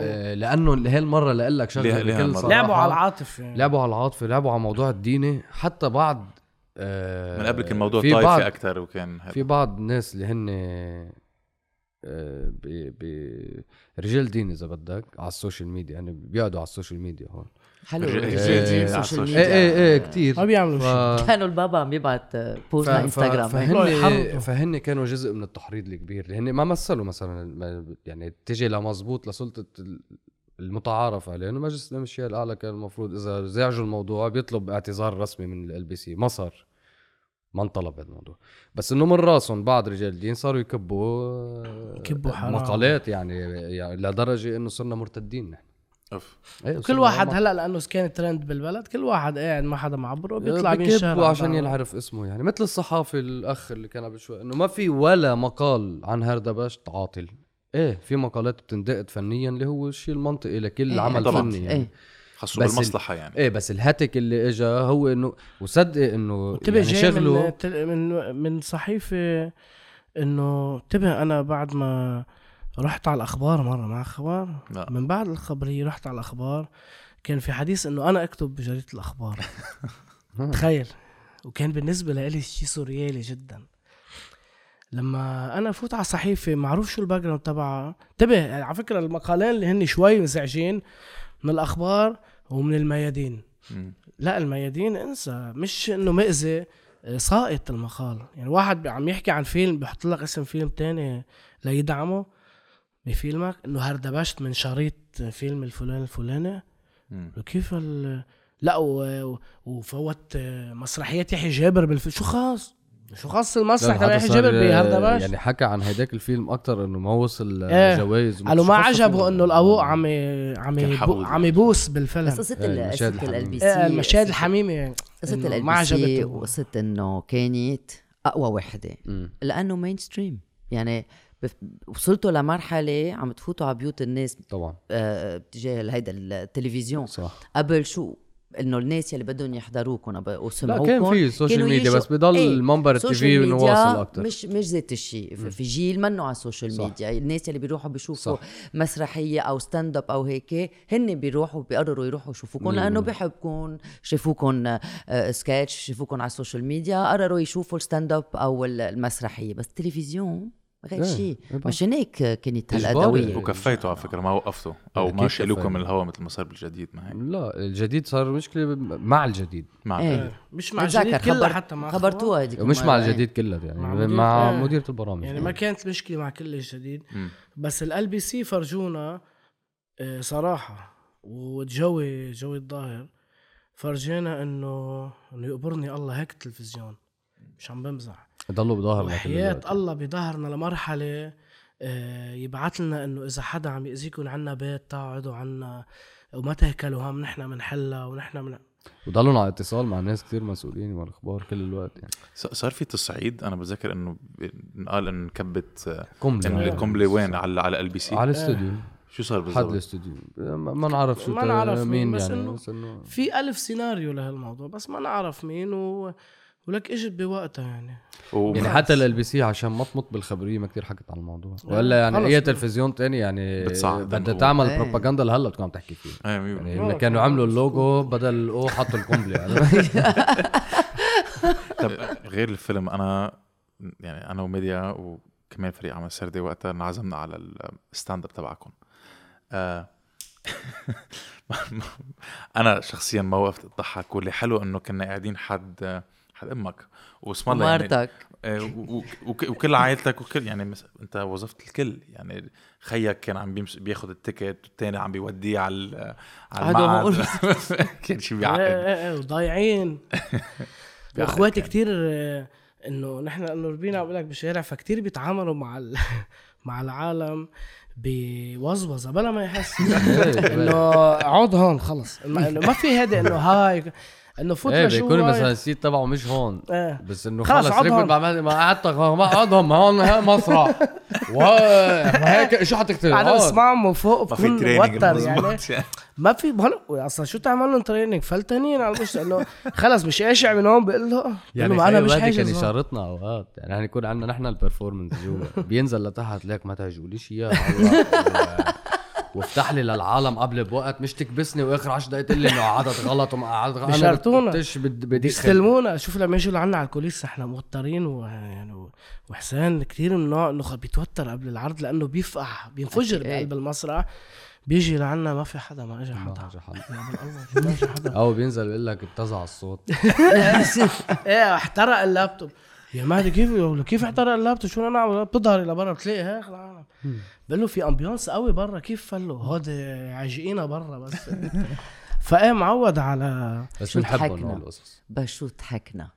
آه، لأنه هالمرة لقول لك شغلة. بكل؟ صراحة لعبوا على العاطفة. يعني. لعبوا على العاطفة لعبوا على موضوع الديني حتى بعض آه، من قبل كان الموضوع طائفي أكثر وكان. في بعض الناس اللي هن آه، ب ب رجال دين إذا بدك على ال social media يعني بيقعدوا على ال social media هون. حلو على سوشيال السوشيال. إيه ميديا. إيه إيه كثير ما بيعملوا ف... شيء كانوا البابا عم يبعت post على إنستغرام. فهن فهن كانوا جزء من التحريض الكبير اللي هن ما مثلوا مثلا يعني تجي لمزبوط لسلطة ال- المتعارف عليه انه المجلس الشيعي الأعلى كان المفروض إذا زعجوا الموضوع بيطلب اعتذار رسمي من LBC ما صار ما انطلب هذا الموضوع بس إنه من راسهم بعض رجال الدين صاروا يكبوا يكبوا حرام. مقالات يعني, يعني لدرجة إنه صرنا مرتدين نحن أوف. إيه، كل واحد هلا لأنه كان ترند بالبلد كل واحد قاعد ما حدا معبره بيطلع بكبوا بينشهر عشان ينعرف اسمه يعني مثل الصحافي الأخ اللي كان قبل شوي إنه ما في ولا مقال عن هردبشت عاطل إيه في مقالات بتندقد فنيا اللي هو الشيء المنطقي لكل إيه، عمل طبعاً. فني يعني. إيه خاصة بالمصلحة يعني إيه بس الهاتك اللي اجى هو إنه وصدق إنه يعني جاي شغله من من من صحيفة إنه انتبه أنا بعد ما رحت على الأخبار مرة مع أخبار لا. من بعد الخبريه رحت على الأخبار. كان في حديث إنه أنا أكتب بجريدة الأخبار. <laughs> تخيل. وكان بالنسبة لي شيء سوريالي جدا. لما أنا فوت على صحيفة معروف شو ال background تبعها. انتبه على فكرة المقالين اللي هن شوي مزعجين من الأخبار ومن الميادين. لا الميادين انسى. مش إنه مأذي آه، ساقط المقال. يعني واحد عم يحكي عن فيلم بيحط لك اسم فيلم تاني ليدعمه. بفيلمك إنه هردبشت من شريط فيلم الفلان الفلاني مم. كيف ال لا و... وفوت مسرحيات يحيى جابر بالفيلم شو خاص شو خاص المسرح تبع يحيى جابر بهردبشت يعني حكى عن هيداك الفيلم أكثر إنه ما وصل إيه. جوائز قالوا ما عجبه؟ إنه الأبوء عم عم. حقود. عم يبوس بالفيلم بس قصة إيه، ال- المشاهد قصة ال الحميمة. بي آه، سي المشاهد الحميمة قصة إنه ال ما بي سي عجبته قصة إنه كانت أقوى وحدة مم. لأنه mainstream يعني وصلتوا لمرحلة عم تفوتوا على بيوت الناس طبعا. آه، بتجاه هيدا التلفزيون. صح. قبل شو؟ إنه الناس اللي بدهم يحضروكم أب- لا وسمعوكم كان في social media بس بضل إيه، المنبر التي في إنه ميديا واصل أكثر مش مش ذات الشيء في- جيل منه على ال social. media الناس اللي بيروحوا بيشوفوا صح. مسرحية أو stand up أو هيك هن بيروحوا بيقرروا يروحوا يشوفوكم لأنه. بحبكم شافوكم آه، سكتش شافوكم على ال social media قرروا يشوفوا ال stand up أو ال- المسرحية. بس التلفزيون غير إيه، شيء إيه مش هيك كانت. هالادويه وكفيتوا على فكرة ما وقفتوا أو ما شالوكم. من الهواء مثل ما صار بالجديد ما هيك لا الجديد صار مشكلة مع الجديد مع إيه. مش مع الجديد كلها خبر حتى مع خبرتوها هذيك ومش المرة، مع إيه. الجديد كلها يعني مع مع, مدير- مع إيه. مديرة البرامج يعني ما كانت مشكلة مع كل الجديد مم. بس ال بي سي فرجونا آه، صراحة وجوي جوي الظاهر فرجينا إنه إنه يقبرني الله هيك التلفزيون مش عم بمزح ضلوا بظهرنا وحياة. الله بظهرنا لمرحلة آه، يبعث لنا إنه إذا حدا عم يأذيكم عنا بيت تقعدوا عنا وما تهكلوا هم نحن بنحلها ونحن من وضلوا على اتصال مع ناس كثير مسؤولين والأخبار كل الوقت يعني. صار في تصعيد؟ أنا بتذكر إنه قال انه انكبت آه، قنبله وين؟ على على LBC على الاستوديو. شو صار حد بالضبط الاستوديو. ما نعرف شو ما نعرف مين بس يعني بس إنه في ألف سيناريو لهالموضوع بس ما نعرف مين و... ولك اجت بوقتها يعني. و- يعني حتى LBC عشان ما تمط بالخبرية ما كثير حكت عن الموضوع. ولا يعني. اي تلفزيون تاني يعني بدها. تعمل إيه. بروباغندا لهلا بتكون عم تحكي فيه. إيه مية يعني لما كانوا كان عملوا عم اللوجو بدل ال O حطوا القنبلة. يعني <laughs> طب غير الفيلم أنا يعني أنا وميديا وكمان فريق عمل سردي وقتها انعزمنا على ال stand up تبعكم. آه <laughs> أنا شخصيا ما وقفت أضحك واللي حلو إنه كنا قاعدين حد حد أمك واسم الله يعني ومرتك. آه، وكل عائلتك وكل يعني مس- انت وظفت الكل. يعني خيك كان عم بياخذ ال ticket والثاني عم بيوديه على على المعهد. معقول. <laughs> كان شيء بيعقد. إيه إيه وضايعين. <laughs> واخواتي كتير آه، إنه نحن انه ربينا بقول لك بالشارع فكتير بيتعاملوا مع ال... <laughs> مع العالم بوزوزة بلا ما يحس. إنه اقعد هون خلص. ما في هذا إنه هاي. انه فوت إيه لشو بيكون. مثلا ال seat تبعه مش هون. إيه. بس إنه خلص. ركبت بعد ما قعدت ما اقعدهم هون مسرح <laughs> وهيك شو حتكتب؟ أنا. بسمعهم من فوق ما في بكون training موتر يعني. يعني. ما في هلا أصلا شو تعمل لهم training فلتانين على المش انه خلص مش قاشع من هون بقول له يعني أنا مش كان حاجز هون. يشارطنا أوقات. يعني يكون عندنا نحن ال performance جوا. <laughs> بينزل لتحت ليك ما تعجوليش إياه. <laughs> وافتح لي للعالم قبل بوقت مش تكبسني وآخر 10 دقايق تقول لي إنه قعدت غلط وما قعدت غلط. بدي بيستلمونا. شوف لما يجوا لعنا على ال coulisses إحنا موترين ويعني و- وحسين كثير من النوع إنه بيتوتر قبل العرض لأنه بيفقع بينفجر. بقلب المسرح. بيجي لعنا ما في حدا ما اجى حدا. يا بالله ما اجى حدا. أو بينزل بيقول لك اتزع الصوت. <laughs> إيه احترق اللابتوب. يا مهدي كيف كيف احترق اللابتوب؟ شو نعمل بتظهري لبرا بتلاقي هيك العالم. بقول له في ambiance قوي برا كيف فلوا؟ هودي عاجقينا برا بس. <laughs> فإيه معود على بس شو بنحبهم ضحكنا. بس شو ضحكنا؟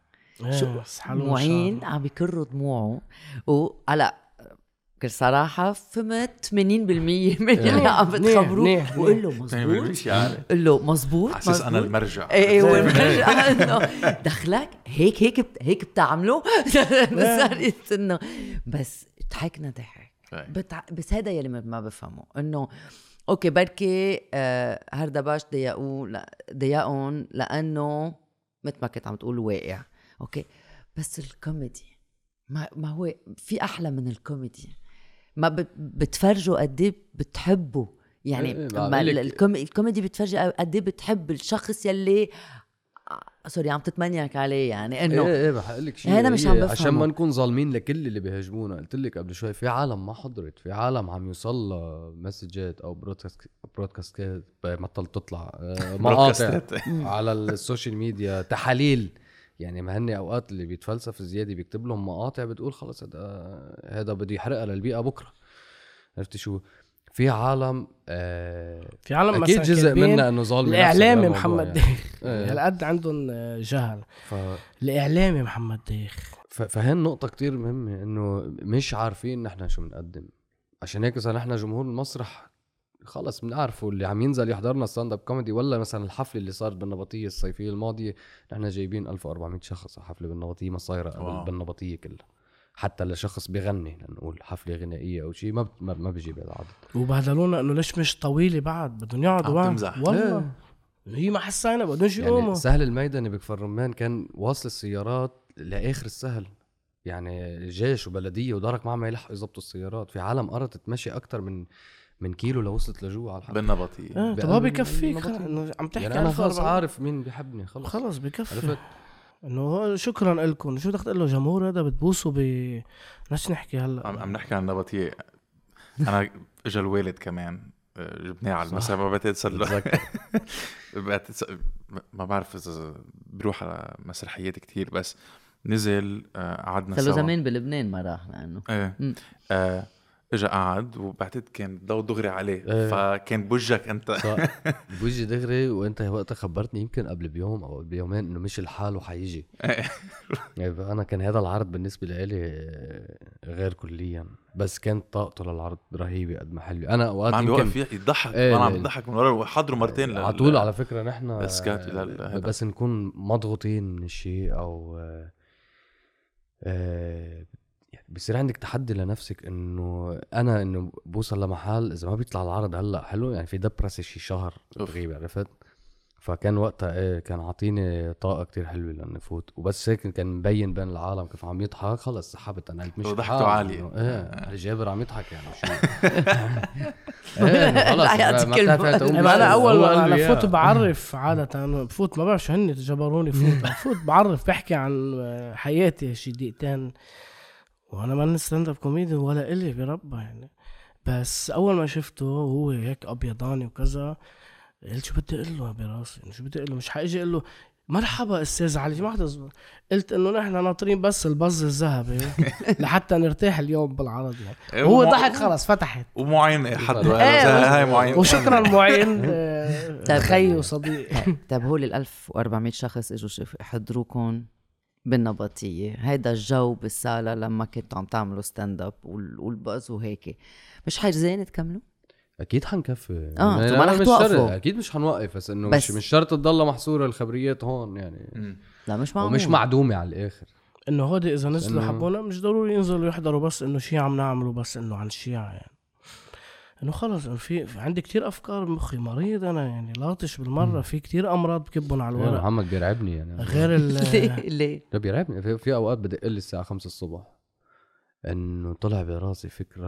شو شو معين عم يكر دموعه وهلا بكل صراحة فهمت 80% من اللي عم بتخبروه. وقول له مزبوط. قول له مزبوط حاسس أنا مزبوط. المرجع. إيه إيه والمرجع إنه دخلك هيك هيك هيك بتعملوا؟ <laughs> صارت إنه بس ضحكنا ضحك. إيه. بتع... بس هذا يلي ما- ما بفهمه. إنه أوكي بركي آه هردباش ضيقوه لا ضيقهم لأنه مثل ما كنت عم تقول واقع. okay بس الكوميدي ما ما هو في أحلى من الكوميدي. ما بت- بتفرجوا قد إيه بتحبوا. يعني إيه، ما لك- ال come- ال comedy بتفرجي قد إيه بتحب الشخص يلي sorry عم تتمنيك عليه يعني إنه إيه إيه بحق لك شيء. هذا مش هي عم عشان بفهمه. ما نكون ظالمين لكل اللي بيهاجمونا. قلت لك قبل شوي في عالم ما حضرت في عالم عم يوصل لها messages أو broadcast برودكاستات بطل تطلع آه، <laughs> مقاطع. <laughs> على ال social media تحاليل. يعني ما هن أوقات اللي بيتفلسف زيادة بيكتب لهم مقاطع بتقول خلص هذا هذا بده يحرقها للبيئة بكرة. عرفتي شو؟ في عالم آه في عالم أكيد مثلا جزء منها إنه ظالم الإعلامي محمد ديخ. إيه. هالقد عندهم آه، جهل. ف... الإعلامي محمد ديخ. ف- فهين نقطة كتير مهمة إنه مش عارفين نحن شو بنقدم عشان هيك إذا نحن جمهور المسرح خلص بنعرفه اللي عم ينزل يحضرنا stand up comedy ولا مثلا الحفلة اللي صارت بالنبطية الصيفية الماضية نحن جايبين 1400 شخص على حفله بالنبطية ما صايرة بالنبطية كلها. حتى لشخص بيغني لنقول حفلة غنائية أو شيء ما بت- ما, ما بيجيب هذا العدد وبهدلونا إنه ليش مش طويلة بعد؟ بدهم يقعدوا تمزح. والله. هي ما حسينا بدهم يعني يقوموا. سهل الميداني بكفر رمان كان واصل السيارات لآخر السهل. يعني جيش وبلدية ودارك ما عم يلحقوا يظبطوا السيارات. في عالم قررت تمشي أكثر من من كيلو لوصلت لجوا على الحفله بالنبطية. إيه طب بكفيك عم تحكي يعني أنا خلص 1400. عارف مين بيحبني خلص. خلص بكفي. عرفت؟ إنه شكرا لكم شو بدك تقول له؟ جمهور هذا بتبوسوا ب ناس نحكي هلأ. عم, عم نحكي عن النبطية أنا اجى الوالد كمان آه، جبناه على المسرح ما بتتصل <laughs> ما بعرف إذا بروح على مسرحيات كتير بس نزل آه، قعدنا سوا. زمان بلبنان ما راح لأنه. إيه. اجى قعد وبعتقد كان الضوء دغري عليه إيه. فكان بوجهك أنت صح. <laughs> بوجي دغري وأنت وقتها خبرتني يمكن قبل بيوم أو قبل بيومين إنه مش الحال وحيجي <laughs> يعني أنا كان هذا العرض بالنسبة لي غير كليا بس كانت طاقته للعرض رهيبة قد ما حلوة أنا أوقات ما عم بيوقف يضحك إيه، أنا عم. بضحك من ورا وحضره مرتين على طول على فكرة نحن. بس نكون مضغوطين من الشيء أو آه، آه، يعني بصير عندك تحدي لنفسك إنه أنا إنه بوصل لمحل إذا ما بيطلع العرض هلأ حلو يعني في دبرسه شي شهر. بغيب عرفت فكان وقتها إيه كان عاطيني طاقة كتير حلوة لنفوت وبس هيك كان مبين بين العالم كيف عم يضحك خلص سحبت أنا قلت مش عالية. إنه إيه جابر عم يضحك يعني شو <laughs> إيه خلص ما يعني أنا بشغل. أول أنا إياه. بعرف عادة بفوت ما بعرف شو هن جبروني فوت <laughs> بفوت بعرف بحكي عن حياتي شي دقيقتين وأنا ما stand-up comedy ولا الي بربا يعني. بس أول ما شفته وهو هيك أبيضاني وكذا قلت شو بدي أقول له براسي؟ يعني شو بدي أقول له؟ مش حاجي أقول له مرحبا أستاذ علي ما حدا زبط. قلت إنه نحن ناطرين بس الـ buzz الذهبي. <laughs> لحتى نرتاح اليوم بالعرض يعني. إيه، هو ضحك خلص فتحت. ومعين حد إيه، هاي معين. وشكرا معين <laughs> آه، طيب. خي وصديق. طيب هول ال 1400 شخص إجوا شوف يحضروكم بالنبطية. هيدا الجو بالصالة لما كنتوا عم تعملوا stand-up وال- وال buzz وهيك مش حاجزين تكملوا؟ أكيد حنكفي. آه، يعني ما رح مش توقفوا. شرط أكيد مش حنوقف بس إنه مش مش شرط تضلها محصورة الخبريات هون يعني. لا مش معقول. ومش معدومة على الآخر. إنه هودي إذا نزلوا إنه- حبونا مش ضروري ينزلوا يحضروا بس إنه شيء عم نعمله بس إنه عن الشيعة يعني. إنه خلص إنه في, في عندي كتير أفكار بمخي مريض أنا يعني لاطش بالمرة في كتير أمراض بكبهم على يا الورق. محمد بيرعبني يعني. غير ال <laughs> ليه؟ ليه؟ لا بيرعبني. في, في أوقات بدق لي الساعة 5 الصبح. إنه طلع براسي فكرة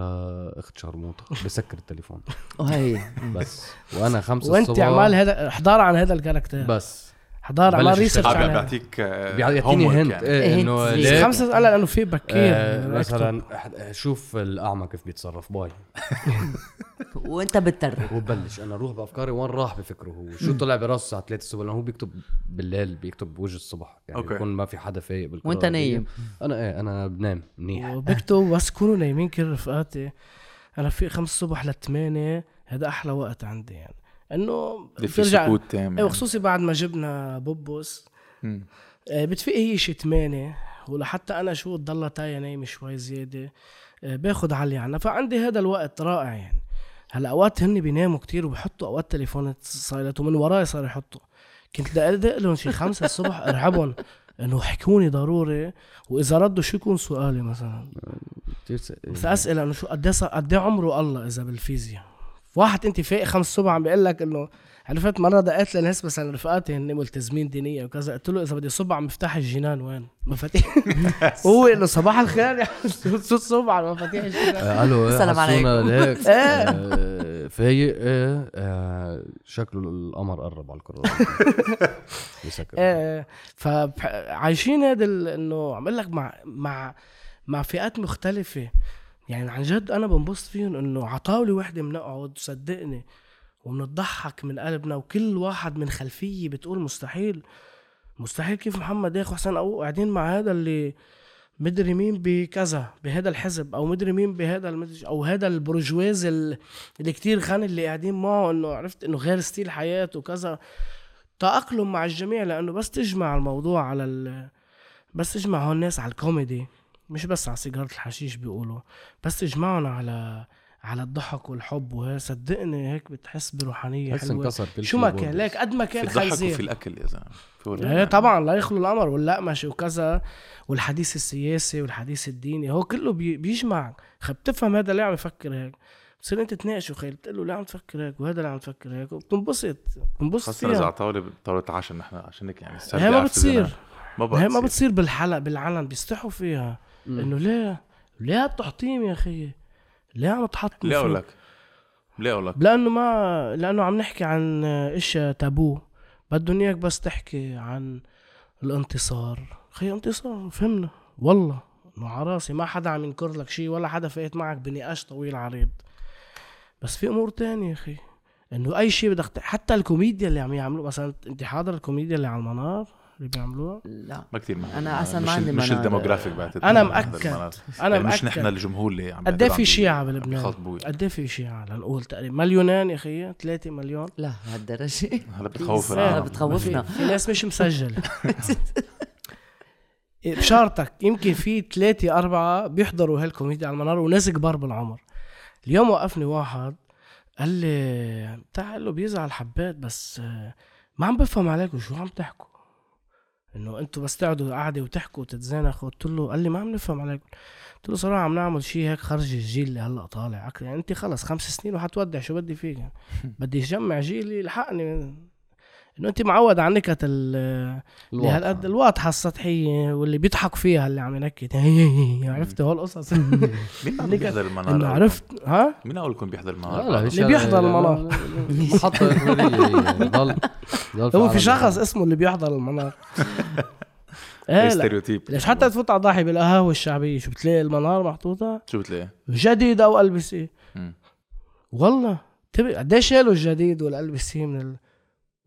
أخت شرموطة بسكر التليفون. <laughs> وهي بس. وأنا 5 وانت الصبح عمال هذا احضار عن هذا الكاركتر. بس. بلش عمال research هذا. بيعطيك آه، بيعطيني homework هنت يعني. إيه إنه. ليك خمسة أنا لأنه في بكير آه مثلا شوف الاعمى كيف بيتصرف باي <laughs> وأنت بتترك وببلش أنا أروح بأفكاري وين راح بفكره هو شو طلع براسه الساعة 3 الصبح لأنه هو بيكتب بالليل بيكتب بوجه الصبح يعني أوكي. بيكون ما في حدا فايق بالقراءة وأنت. نايم. أنا إيه أنا بنام منيح وبكتب بس كونوا نايمين كل رفقاتي أنا في خمس الصبح لثمانية هذا أحلى وقت عندي يعني إنه بترجع سكوت تام إيه يعني. وخصوصي بعد ما جبنا بوبوس. مم. آه، بتفيق هي شي 8 ولحتى أنا شو تضلها تايا نايمة شوي زيادة آه، باخد علي عنها فعندي هذا الوقت رائع يعني. هلأ أوقات هن بيناموا كتير وبحطوا أوقات تليفون silent ومن وراي صار يحطوا. كنت دق لهم شي خمسة الصبح <laughs> ارعبهم إنه حكوني ضروري. وإذا ردوا شو يكون سؤالي مثلا. بس اسئله إنه شو قد إيه عمره الله إذا بالفيزياء؟ واحد انت فايق خمس الصبح عم بيقول لك إنه عرفت مرة دقيت لناس مثلا رفقاتي هن ملتزمين دينيا وكذا. قلت له إذا بدي صب على مفتاح الجنان وين؟ مفاتيح <laughs> هو انه صباح الخير يعني <laughs> شو تصب على مفاتيح الجنان. آه، ألو السلام حسونا ليك <laughs> إيه. آه، فايق إيه آه، شكله القمر قرب على الكره بسكر إيه فعايشين هذا إنه عم أقول لك مع مع مع فئات مختلفة. يعني عن جد أنا بنبسط فيهم إنه عطاولي وحدة بنقعد صدقني وبنضحك من قلبنا وكل واحد من خلفية بتقول مستحيل. مستحيل كيف محمد ياخو حسن أو قاعدين مع هذا اللي مدري مين بكذا بهذا الحزب أو مدري مين بهذا المدري أو هذا البرجواز ال- اللي كتير غني اللي قاعدين معه إنه عرفت إنه غير ستيل حياته وكذا. تأقلم مع الجميع لأنه بس تجمع الموضوع على ال بس تجمع هون الناس على الكوميدي. مش بس على سيجارة الحشيش بيقولوا بس تجمعهم على على الضحك والحب وهي صدقني هيك بتحس بروحانية بس حلوة. انكسر كل شو ما. كان ليك قد ما في كان الضحك وفي خنزير الأكل يا زلمة في إيه طبعا لا يخلو الأمر واللقمشه وكذا والحديث السياسي والحديث الديني هو كله بي بيجمعك خ بتفهم هذا ليه عم يفكر هيك؟ بتصير أنت تناقشه خير بتقول له ليه عم تفكر هيك وهذا ليه عم تفكر هيك وبتنبسط. بتنبسط خاصة إذا على طاولة طاولة عشاء نحن عشان هيك يعني هي ما بتصير. ما ما هي ما بتصير. بتصير بالحلق بالعلن بيستحوا فيها. إنه ليه؟ ليه التحطيم يا أخي؟ ليه عم تحطم ليه أقول؟ لك ليه أقول لك لأنه ما لأنه عم نحكي عن إشياء تابو. بدهم إياك بس تحكي عن الانتصار. خي انتصار فهمنا. والله إنه على راسي ما حدا عم ينكر لك شيء ولا حدا فايت معك بنقاش طويل عريض. بس في أمور تانية يا أخي. إنه أي شيء بدك حتى الكوميديا اللي عم يعملوا مثلا أنت حاضر الكوميديا اللي على المنار؟ اللي بيعملوها لا ما كثير أنا أصلاً ما مش عندي مش. ال demographic بعتقد هذا مأكد. أنا يعني مش مأكد. نحن الجمهور اللي عم قد إيه في شيعة بلبنان؟ قد إيه في شيعة لنقول تقريبا مليونين يا أخي 3 مليون لا هالدرجة هلا بتخوف إيه، العالم. بتخوفنا. في, ناس مش مسجلة <laughs> بشارتك يمكن في ثلاثة أربعة بيحضروا هالكوميديا على المنار وناس كبار بالعمر اليوم وقفني واحد قال لي بتاع له بيزعل حبات بس آه، ما عم بفهم عليكم شو عم تحكوا إنه أنتوا بس تقعدوا قاعدة وتحكوا وتتزانخوا. قلت له قال لي ما عم نفهم. عليكم قلت له صراحة عم نعمل شيء هيك خرج الجيل اللي هلأ طالع. يعني انت خلص خمس سنين وحتودع شو بدي فيك؟ <laughs> يعني. بدي اجمع جيل يلحقني إنه أنت معود على النكت اللي هالقد الواضحة السطحية واللي بيضحك فيها اللي عم ينكت. <laughs> عرفت هول القصص؟ <laughs> مين عم بيحضر المنار إنه؟ عرفت ها؟ مين اول يكون بيحضر المنار لا لا اللي بيحضر المنار. <laughs> هي ضل هو في شخص اسمه اللي بيحضر المنار إيه لا. stereotype ليش حتى تفوت على ضاحي بالقهاوي الشعبية؟ شو بتلاقي المنار محطوطة؟ شو بتلاقي؟ جديد أو ال LBC. والله تبي قديش شالوا الجديد وال LBC من ال...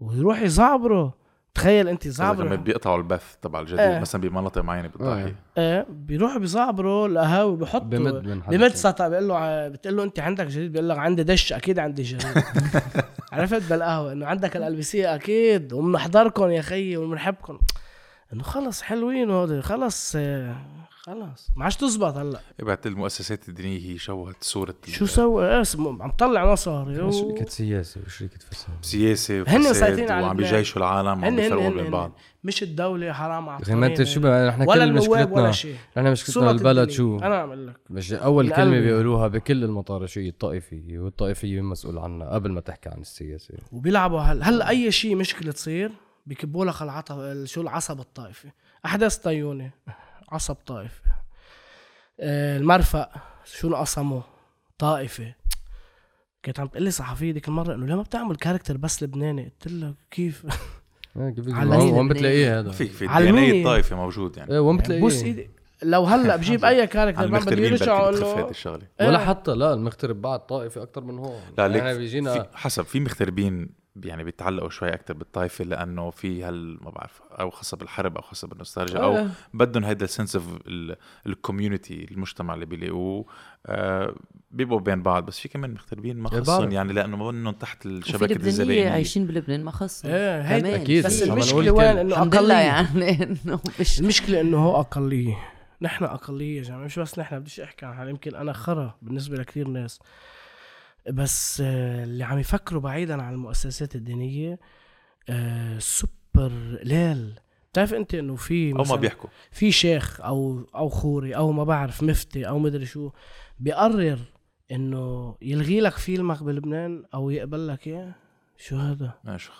ويروح يزعبروا تخيل انت كمان زعبروا بيقطعوا البث تبع الجديد إيه. مثلا بمناطق معينة بالضاحيه إيه بيروحوا بيزعبروا القهاوي بحطوا بمد من حدا بمد سطح بيقول له ع- بتقول له انت عندك جديد؟ بيقول لك عندي دش أكيد عندي جديد. <laughs> عرفت بالقهوة؟ انه عندك الالبسيه أكيد وبنحضركم يا خيي وبنحبكم انه خلص حلوين هودي خلص آه، خلص ما عادش تزبط هلا. بعت المؤسسات الدينية هي شوهت صورة شو سوى اسم عم طلع مصاري. و- شركة سياسة؟ وشركة فساد؟ سياسة هن وفساد مسيطرين على وعم. بيجيشوا العالم هن بيفرقوا هن بين هن بعض مش الدولة حرام على أخي ما انت شو بقى؟ نحن ولا كل النواب ولا مشكلتنا شيء. نحن مشكلتنا الدنيا. شو؟ أنا اعمل لك. مش أول. كلمة بيقولوها بكل المطارشيه الطائفيه والطائفيه مسؤول عنها قبل ما تحكي عن السياسة. وبيلعبوا هل هلا أي شيء مشكلة تصير بكبوا لك العطف شو العصب الطائفي. أحداث طيونة. عصب طائفي آه، المرفأ شو انقسموا طائفة كانت عم تقول لي صحفية ديك المرة انه ليه ما بتعمل character بس لبناني قلت لها كيف <laughs> إيه، وين؟ بتلاقيه هذا؟ فيك في علمية. الدي الطائفة موجود يعني إيه وين بتلاقيه؟ بوس إيدي لو هلأ بجيب أي character ما بدي بتخف هذه انه الشغلة ولا إيه. حتى لا المغترب بعد طائفة أكثر من هون لا ليك يعني بيجينا في حسب في مغتربين يعني بيتعلقوا شوي أكثر بالطائفه لأنه في هال ما بعرف أو خاصة بالحرب أو خاصة بالنوستالجيا أو آه. بدهم هيدا ال sense of ال community المجتمع اللي بيلاقوه آه بيبقوا بين بعض بس في كمان مغتربين ما خصهم. يعني لأنه منهم تحت وفي الشبكه الزبائنيه عايشين بلبنان ما خصهم إيه هيدا كمان. أكيد. بس المشكلة. وين إنه أقلية يعني <laughs> إنه مش المشكلة إنه هو أقلية نحن أقلية يا جماعة مش بس نحن بديش أحكي عن حالي يمكن أنا خرا بالنسبة لكثير ناس بس آه، اللي عم يفكروا بعيدا عن المؤسسات الدينية آه، سوبر قلال بتعرف أنت إنه في أو ما بيحكوا. في شيخ أو أو خوري أو ما بعرف مفتي أو مدري شو بيقرر إنه يلغي لك فيلمك بلبنان أو يقبل لك إياه؟ شو هذا؟ آه، شو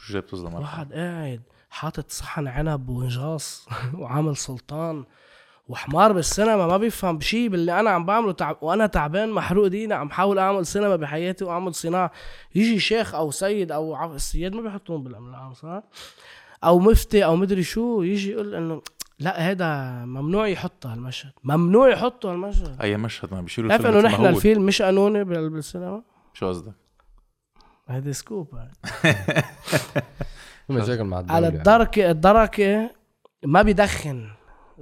شو جاي بتظلم واحد قاعد حاطط صحن عنب ونجاص <laughs> وعامل سلطان. وحمار بالسينما ما بيفهم بشي باللي أنا عم بعمله تعب وأنا تعبان محروق دينا عم حاول أعمل سينما بحياتي وأعمل صناعة. يجي شيخ أو سيد أو عف... السياد ما بيحطون بالامن العام صح؟ أو مفتي أو مدري شو يجي يقول إنه لا هذا ممنوع يحطه هالمشهد. ممنوع يحطه هالمشهد. أي مشهد؟ ما بيشيلوا الفيلم إنه نحن. الفيلم مش قانوني بال- بالسينما؟ شو قصدك؟ هذه scoop. <laughs> مشاكل مع على. الدركة الدركة ما بيدخن.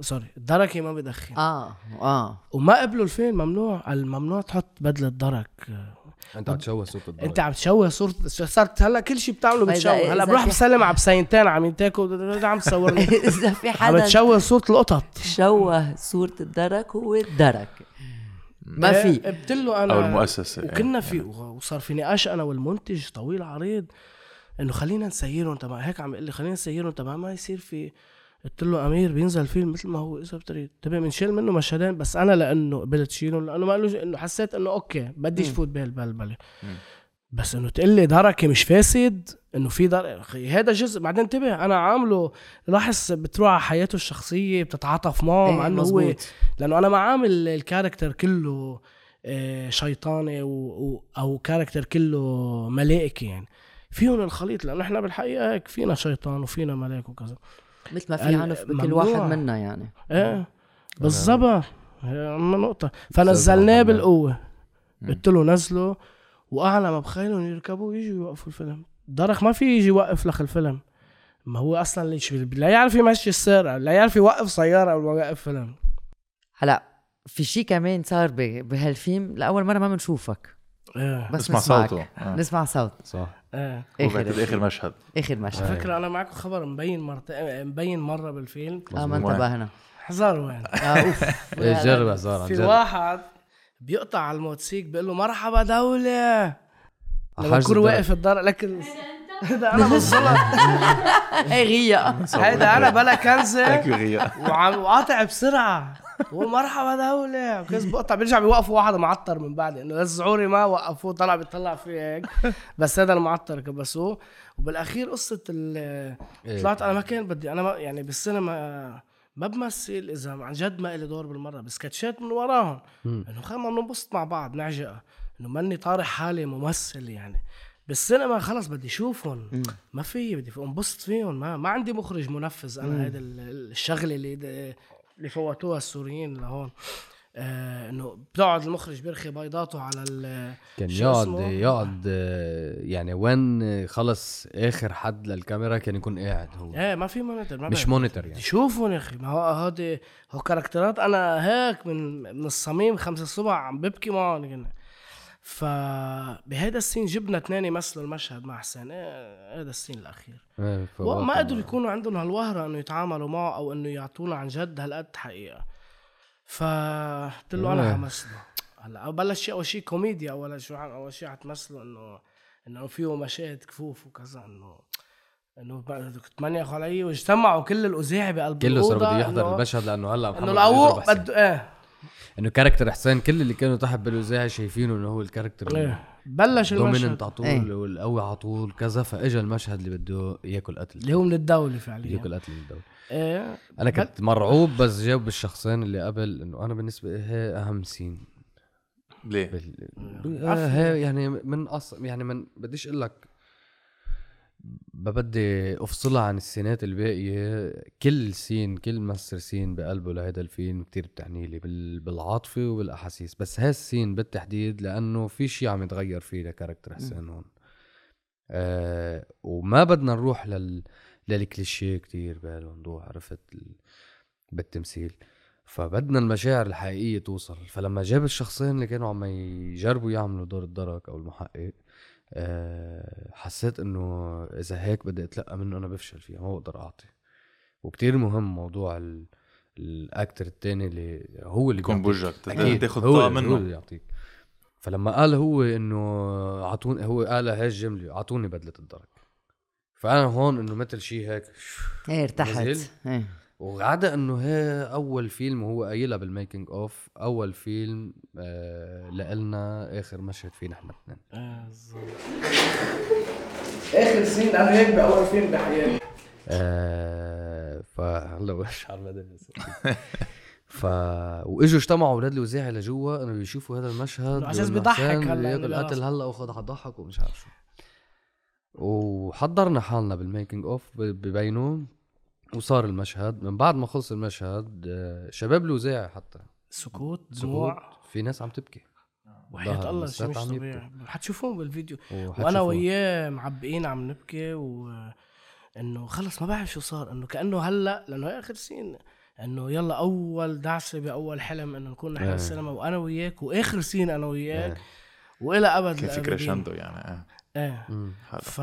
sorry الدركه ما بيدخن. آه آه. وما قبلوا الفيلم ممنوع الممنوع تحط بدلة درك أنت عم تشوه صوت الدولة أنت عم تشوه صورة صارت هلأ كل شيء بتعمله بتشوه. هلأ بروح بسلم على بسينتين عم ينتاكوا عم تصورني. <laughs> إذا في عم حدا تشوه صورة القطط. شوه صورة الدرك هو الدرك. ما في. قلت له أنا أو المؤسسة وكنا إيه، في وصار في نقاش أنا والمنتج طويل عريض. إنه خلينا نسيرهم تبع هيك عم يقول لي خلينا نسيرهم تبع ما يصير في قلت له أمير بينزل فيلم مثل ما هو إذا بتريد. تبي بنشيل منه مشهدين بس أنا لأنه قبلت شيلهم لأنه ما قالوا إنه حسيت إنه أوكي بديش فوت بهالبلبله بس إنه تقول لي دركة مش فاسد إنه في در أخي هذا جزء. بعدين انتبه أنا عامله لاحظ بتروح على حياته الشخصية بتتعاطف معه مع إيه، إنه هو. لأنه أنا ما عامل ال character كله آه، شيطاني و... و... أو character كله ملائكي يعني. فيهم الخليط لأنه إحنا بالحقيقة هيك فينا شيطان وفينا ملاك وكذا. مثل ما في عنف بكل ممنوع. واحد منا يعني. إيه بالضبط. هي عم نقطة. فنزلناه. بالقوة. قلت له نزله وأعلى ما بخيلهم يركبوا يجوا يوقفوا الفيلم. درك ما في يجي يوقف لك الفيلم. ما هو أصلا ليش لا يعرف يمشي السيارة لا يعرف يوقف سيارة أو يوقف فيلم. هلا في شيء كمان صار ب- بهالفيلم لأول مرة ما بنشوفك. إيه. بس نسمع. صوته. آه. نسمع صوت. صح. هو بعتقد آخر مشهد. آخر على مشهد فكرة أنا معكم خبر مبين مرتين مبين مرة بالفيلم. آه ما. انتبهنا حذر وين آه أوف. <laughs> إيه جرب عن في واحد بيقطع على الموتوسيكل بيقول له مرحبا دولة. لما يكون. واقف الدار لكن <laughs> هذا أنا بالظلم اي غيا. هيدا أنا بلا كنزه <laughs> وعم وقاطع بسرعة. ومرحبا دولة وكيس بقطع بيرجع بيوقفوا واحد معطر من بعد إنه الزعوري ما وقفوه طلع بيطلع فيه هيك. <laughs> بس هذا المعطر كبسوه. وبالأخير قصة ال- إيه. طلعت أنا ما كان بدي أنا ما يعني بالسينما ما بمثل إذا عن جد ما لي دور بالمرة. بسكتشات من وراهم. إنه خلينا بننبسط مع بعض نعجقها إنه ماني طارح حالي ممثل يعني. بالسينما خلص بدي اشوفهم ما في بدي انبسط فيهم. ما, ما عندي مخرج منفذ. أنا هذا ال- الشغلة اللي اللي فوتوها السوريين لهون. آه إنه بتقعد المخرج بيرخي بيضاته على ال كان يقعد اسمه؟ يقعد آه، يعني وين خلص آخر حد للكاميرا كان يكون قاعد هو. إيه ما في مونيتور ما مش. مونيتور بدي يعني شوفهم يا أخي. ما هو هودي هو كاركترات أنا هيك من من الصميم خمسة الصبح عم ببكي معهم. فبهيدا السين جبنا اثنين يمثلوا المشهد مع حسين. إيه هذا السين الأخير. إيه، ما فوقت قدروا يكونوا عندهم هالوهرة إنه يتعاملوا معه أو إنه يعطونا عن جد هالقد حقيقة. فقلت له إيه. أنا حمثله. هلا بلش أول شيء كوميديا أول شيء أول شيء حتمثله انه إنه فيه مشاهد كفوف وكذا انه إنه ماني اخذ علي واجتمعوا كل الأوزاعي بقلب كله صار بده يحضر المشهد لأنه هلا إنه محمد العوق بده بده إيه. انه character حسين كل اللي كانوا تحت بالأوزاعي شايفينه إنه هو ال character إيه. بلش dominant المشهد على طول إيه. والقوي على طول كذا فاجى المشهد اللي بده ياكل قتل. اللي هو من الدولة فعليا. ياكل قتل الدولة. إيه. أنا كنت مرعوب بس جاوب بالشخصين اللي قبل إنه أنا بالنسبة لي هي أهم scene ليه؟ بال... آه هي يعني من أصلا يعني من بديش أقول لك بدي أفصلها عن السينات الباقية. كل سين كل ممثل سين بقلبه لهيدا الفيلم كتير بتعني لي بال... بالعاطفة وبالأحاسيس. بس هاي السين بالتحديد لأنه في شيء عم يتغير فيه لكاركتر حسين هون. آه وما بدنا نروح لل للكليشيه كتير بهالموضوع عرفت ال... بالتمثيل. فبدنا المشاعر الحقيقية توصل. فلما جاب الشخصين اللي كانوا عم يجربوا يعملوا دور الدرك أو المحقق حسيت إنه إذا هيك بدي أتلقى منه أنا بفشل فيها ما بقدر أعطي. وكتير مهم موضوع ال... ال actor التاني اللي هو اللي يكون. بوجهك أكيد تاخذ هو طاقة هو منه. اللي يعطيك فلما قال هو إنه أعطوني هو قال هاي الجملة أعطوني بدلة الدرك. فأنا هون إنه مثل شيء هيك إيه ارتحت؟ إيه. وعدا إنه هي أول فيلم وهو قايلها بال making of أول فيلم آه لنا آخر مشهد فيه نحن اثنين بالظبط. آخر scene أنا هيك بأول فيلم بحياتي. آه فهلا وش على المدى ف وإجوا اجتمعوا أولاد الأوزاعي لجوا إنه يشوفوا هذا المشهد عشان وإنه بيضحك هلا ياكل قتل. هلا وخذ حضحك ومش عارف شو. وحضرنا حالنا بال making of ببينه وصار المشهد من بعد ما خلص المشهد آه، شباب الأوزاعي حتى سكوت دموع في ناس عم تبكي وحياة الله شيء مش طبيعي حتشوفوهم بالفيديو. وأنا وياه معبئين عم نبكي و انه خلص ما بعرف شو صار إنه كأنه هلأ لأنه هي آخر scene إنه يلا أول دعسة بأول حلم إنه نكون نحن إيه. بالسينما وأنا وياك وآخر scene أنا وياك إيه. وإلى أبد كان في الآبدين. crescendo يعني آه. إيه. حلو. ف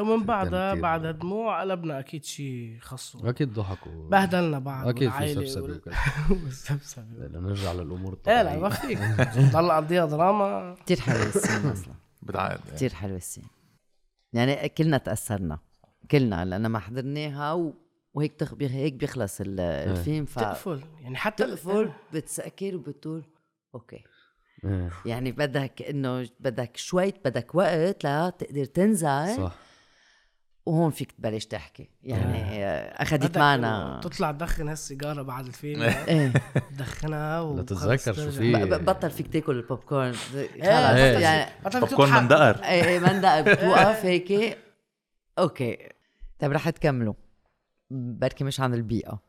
ومن بعدها بعد. دموع قلبنا أكيد شيء خصه أكيد ضحكوا. بهدلنا بعض أكيد في سبسبة <laughs> وكذا. لنرجع للأمور إيه لا ما الطبيعيه فيك <laughs> ضل قضيها دراما. كتير حلو السين أصلا. بتعقد. يعني. كتير حلو السين. يعني كلنا تأثرنا. كلنا لأن ما حضرناها و... وهيك تخ... هيك بيخلص ال- الفيلم ف تقفل. يعني حتى تقفل بتسكر وبتقول أوكي. إيه. يعني بدك إنه بدك شوي بدك وقت لتقدر تنزل صح. وهون فيك تبلش تحكي. يعني آه، أخذت معنا تطلع تدخن هالسيجارة بعد الفيلم. <laughs> إيه. تدخنها و لا تتذكر شو في. بطل فيك تاكل البوب كورن خلص. إيه. يعني بكون مندقر إيه إيه مندق <laughs> بتوقف هيك. okay. طيب رح تكملوا. بركي مش عن البيئة.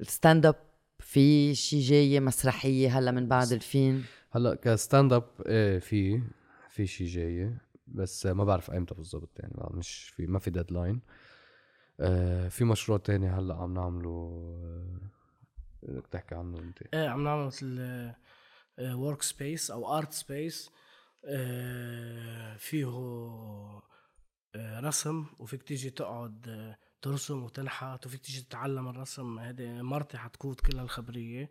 ال stand up في شي جاية مسرحية هلا من بعد الفيلم؟ هلا ك stand up إيه في في شيء جاي بس ما بعرف ايمتى بالضبط يعني مش في ما في deadline آه في مشروع تاني هلأ عم نعمله آه، بدك تحكي عنه أنت؟ إيه عم نعمل مثل work space أو art space فيه آه، رسم وفيك تيجي تقعد آه، ترسم وتنحت وفيك تيجي تتعلم الرسم. هذه مرتي حتقود كل الخبرية.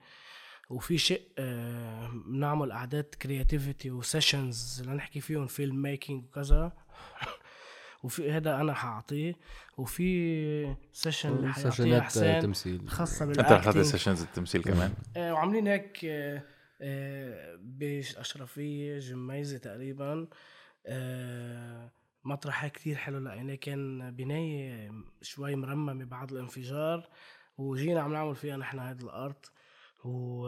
وفي شيء آه، بنعمل قعدات creativity و sessions لنحكي فيهم film making وكذا. <laughs> وفي هذا أنا حاعطيه وفي session اللي آه، تمثيل. خاصة أنت رح تعطي بال acting sessions التمثيل كمان. آه، وعاملين هيك آه، آه، بالاشرفيه جميزة تقريبا. آه، مطرح هيك كتير حلو لقيناه كان بناية شوي مرممة بعد الانفجار. وجينا عم نعمل فيها نحن هيدا الأرض. و...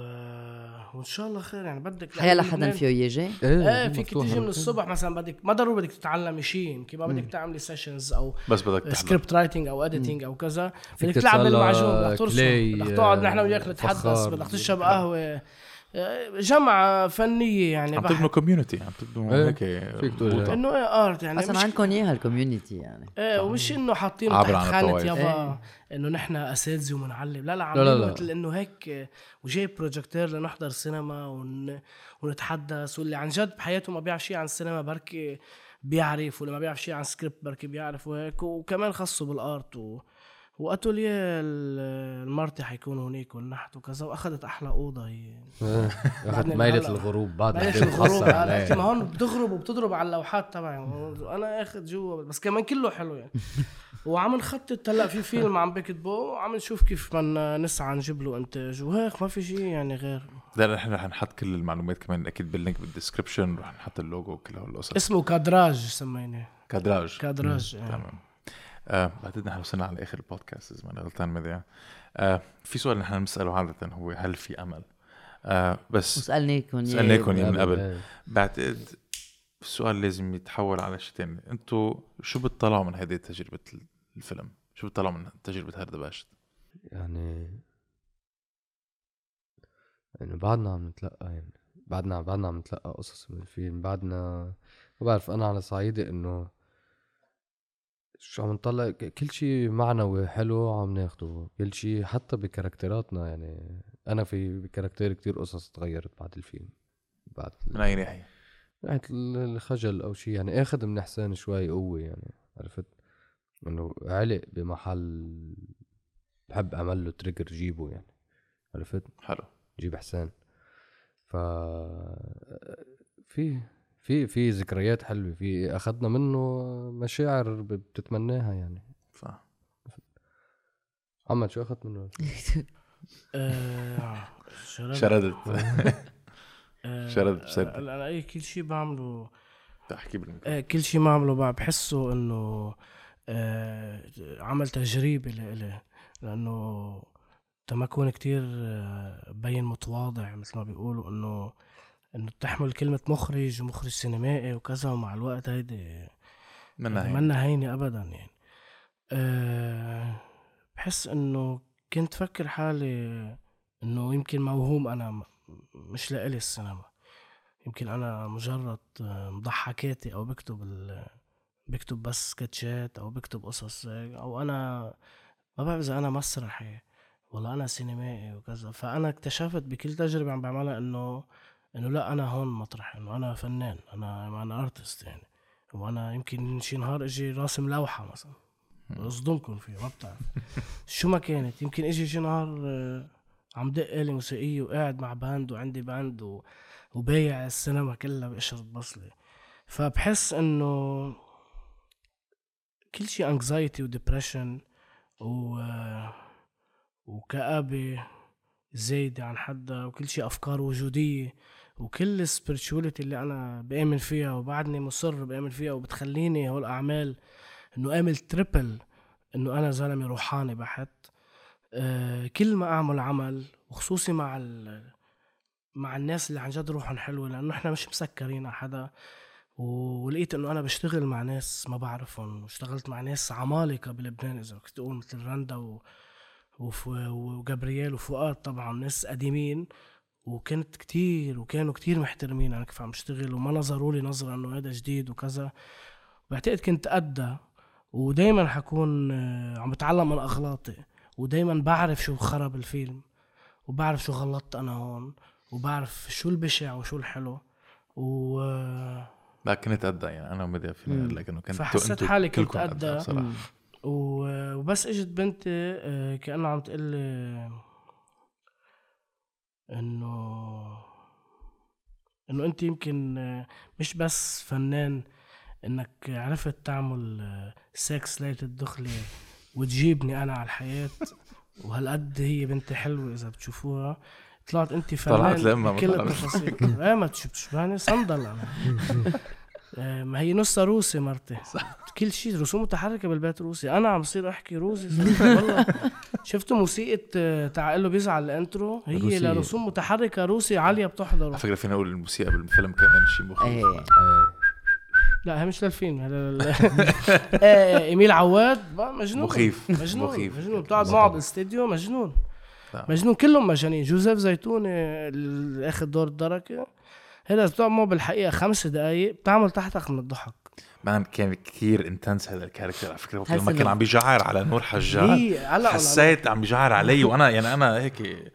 وإن شاء الله خير يعني بدك حيلا لأنه حدا لبنان- فيه يجي؟ إيه فيك مفتوحة تيجي من. الصبح مثلا بدك ما ضروري بدك تتعلمي شيء يمكن ما بدك تعملي sessions أو بس بدك تحضر script writing أو editing أو كذا. بدك تلعب بالمعجون بدك ترسم بدك تقعد نحن وياك آه، نتحدث. بدك تشرب قهوة. جمعة فنية يعني عم. تبنوا community عم تبنوا إيه، هيك فيك تقول بوطة. إنه إيه art يعني أصلا عندكم إياها ال community يعني إيه ومش إنه حاطين تحت الطوائف. يابا إنه نحن أساتذة ومنعلم لا لا لا. مثل إنه هيك وجايب بروجيكتور لنحضر سينما ون... ونتحدث واللي عن جد بحياته ما بيعرف شيء عن السينما بركي بيعرف واللي ما بيعرف شيء عن سكريبت بركي بيعرف وهيك وكمان خصه بال art و... واتوليه ال- المرتي حيكون هناك والنحت وكذا وأخذت أحلى أوضة هي. <laughs> أخذت بعدين ميلة هلا. الغروب بعد بعدين الغروب عليه. ما هون بتغرب وبتضرب على اللوحات تبعي. أنا آخذ جوا بس كمان كله حلو يعني. <laughs> وعم نخطط هلأ في فيلم عم بكتبه وعم نشوف كيف بدنا نسعى نجيب له إنتاج. وهيك ما في شيء يعني غير. لا نحن رح نحط كل المعلومات كمان أكيد بال link بال description رح نحط اللوجو وكل هالقصص اسمه Cadrage سميناه. كادراج كادراج إيه. تمام. آه بعتقد نحن وصلنا على آخر البودكاست إذا ما غلطان مذيع آه في سؤال نحن بنسأله عادة هو هل في أمل؟ آه بس. سألناكم اياه من قبل إيه. بعتقد السؤال لازم يتحول على شيء تاني أنتوا شو بتطلعوا من هذه تجربة الفيلم؟ شو بتطلعوا من تجربة هردباشت؟ يعني يعني بعدنا عم نتلقى يعني بعدنا بعدنا عم نتلقى قصص من الفيلم بعدنا ما بعرف أنا على صعيدي إنه شو عم نطلع؟ كل شيء معنوي حلو عم ناخده. كل شيء حتى بكاركتراتنا يعني. أنا في بكاركتير كتير قصص تغيرت بعد الفيلم. بعد من أي ناحية؟ ناحية ال- الخجل أو شيء يعني. آخذ من حسين شوي قوة يعني. عرفت؟ إنه علق بمحل بحب أعمل له تريجر جيبه يعني. عرفت؟ حلو. جيب حسين. ف في في في ذكريات حلوة في أخذنا منه مشاعر بتتمناها يعني. ف... محمد شو أخذت منه؟ آه، <laughs> شردت. شردت. آه، شردت بسد. أنا اي كل شيء بعمله. أحكي بالميكروفون. آه، كل شيء ما عمله بقى بحسه إنه آه، عمل تجريبي لإلي لأنه تما اكون كتير بين متواضع مثل ما بيقولوا إنه إنه تحمل كلمة مخرج ومخرج سينمائي وكذا ومع الوقت هيدي منا هيك منا هينة ابدا يعني. أه بحس إنه كنت فكر حالي إنه يمكن موهوم أنا مش لإلي السينما. يمكن أنا مجرد آه، مضحكاتي أو بكتب ال... بكتب بس سكتشات أو بكتب قصص أو أنا ما بعرف إذا أنا مسرحي ولا أنا سينمائي وكذا. فأنا اكتشفت بكل تجربة عم بعملها إنه إنه لا أنا هون مطرح إنه أنا فنان أنا أنا artist يعني. وأنا يمكن شي نهار إجي راسم لوحه مثلا. أصدمكم فيها ما بتعرف. <laughs> شو ما كانت يمكن إجي شي نهار آه، عم دق آلة موسيقية وقاعد مع band وعندي band و... وبايع السينما كلها بقشرة بصلة. فبحس إنه كل شي anxiety و depression و وكآبة زايدة عن حدها وكل شي أفكار وجودية. وكل ال spirituality اللي أنا بآمن فيها وبعدني مصر بآمن فيها وبتخليني هول الأعمال إنه أعمل triple إنه أنا زلمة روحاني بحت. آه كل ما أعمل عمل وخصوصي مع مع الناس اللي عن جد روحهم حلوة لأنه إحنا مش مسكرين على حدا. ولقيت إنه أنا بشتغل مع ناس ما بعرفهم واشتغلت مع ناس عمالقة بلبنان إذا كنت تقول مثل رندا و... وف... وجابرييل وفؤاد طبعا ناس قديمين. وكنت كتير وكانوا كتير محترمين أنا كيف عم بشتغل وما نظروا لي نظرة إنه هذا جديد وكذا. بعتقد كنت قدها ودايما حكون آه، عم بتعلم من اغلاطي ودايما بعرف شو خرب الفيلم وبعرف شو غلطت أنا هون وبعرف شو البشع وشو الحلو و آه، لا كنت قدها يعني أنا فيني أقول لك إنه كنت فحسيت حالي كنت قدها. صراحة و- وبس إجت بنتي آه، كأنها عم تقول لي إنه إنه أنت يمكن مش بس فنان إنك عرفت تعمل سكس ليلة الدخلة وتجيبني أنا على الحياة. <laughs> وهالقد هي بنتي حلوة إذا بتشوفوها. طلعت أنت فنان طلعت لأمها ما بكل. التفاصيل. <laughs> إيه ما تشوف تشبهني صندل أنا. <laughs> ما هي نصها روسي مرتي كل شيء رسوم متحركة بالبيت روسي. أنا عم بصير أحكي روسي صراحة، والله. <laughs> شفتوا موسيقى آه، تاع له بيزعل الانترو؟ هي روسية. لرسوم متحركة روسي عالية بتحضره. على فكرة فينا نقول الموسيقى بالفيلم كمان شيء مخيف. إيه إيه. لا هي مش للفيلم هذا لل- <laughs> آه، إيميل عواد. مجنون. مخيف مجنون مخيف. مجنون. بتقعد معه بالاستديو مجنون. لا. مجنون كلهم مجانين. جوزيف زيتوني اللي أخذ دور الدركة. هذا بتعمل بالحقيقة خمس دقائق بتعمل تحتك من الضحك. مان كان كثير intense هذا ال character على فكرة. لما كان عم بيجعر على نور حجاج هلا حسيت عم بيجعر علي وأنا يعني أنا هيك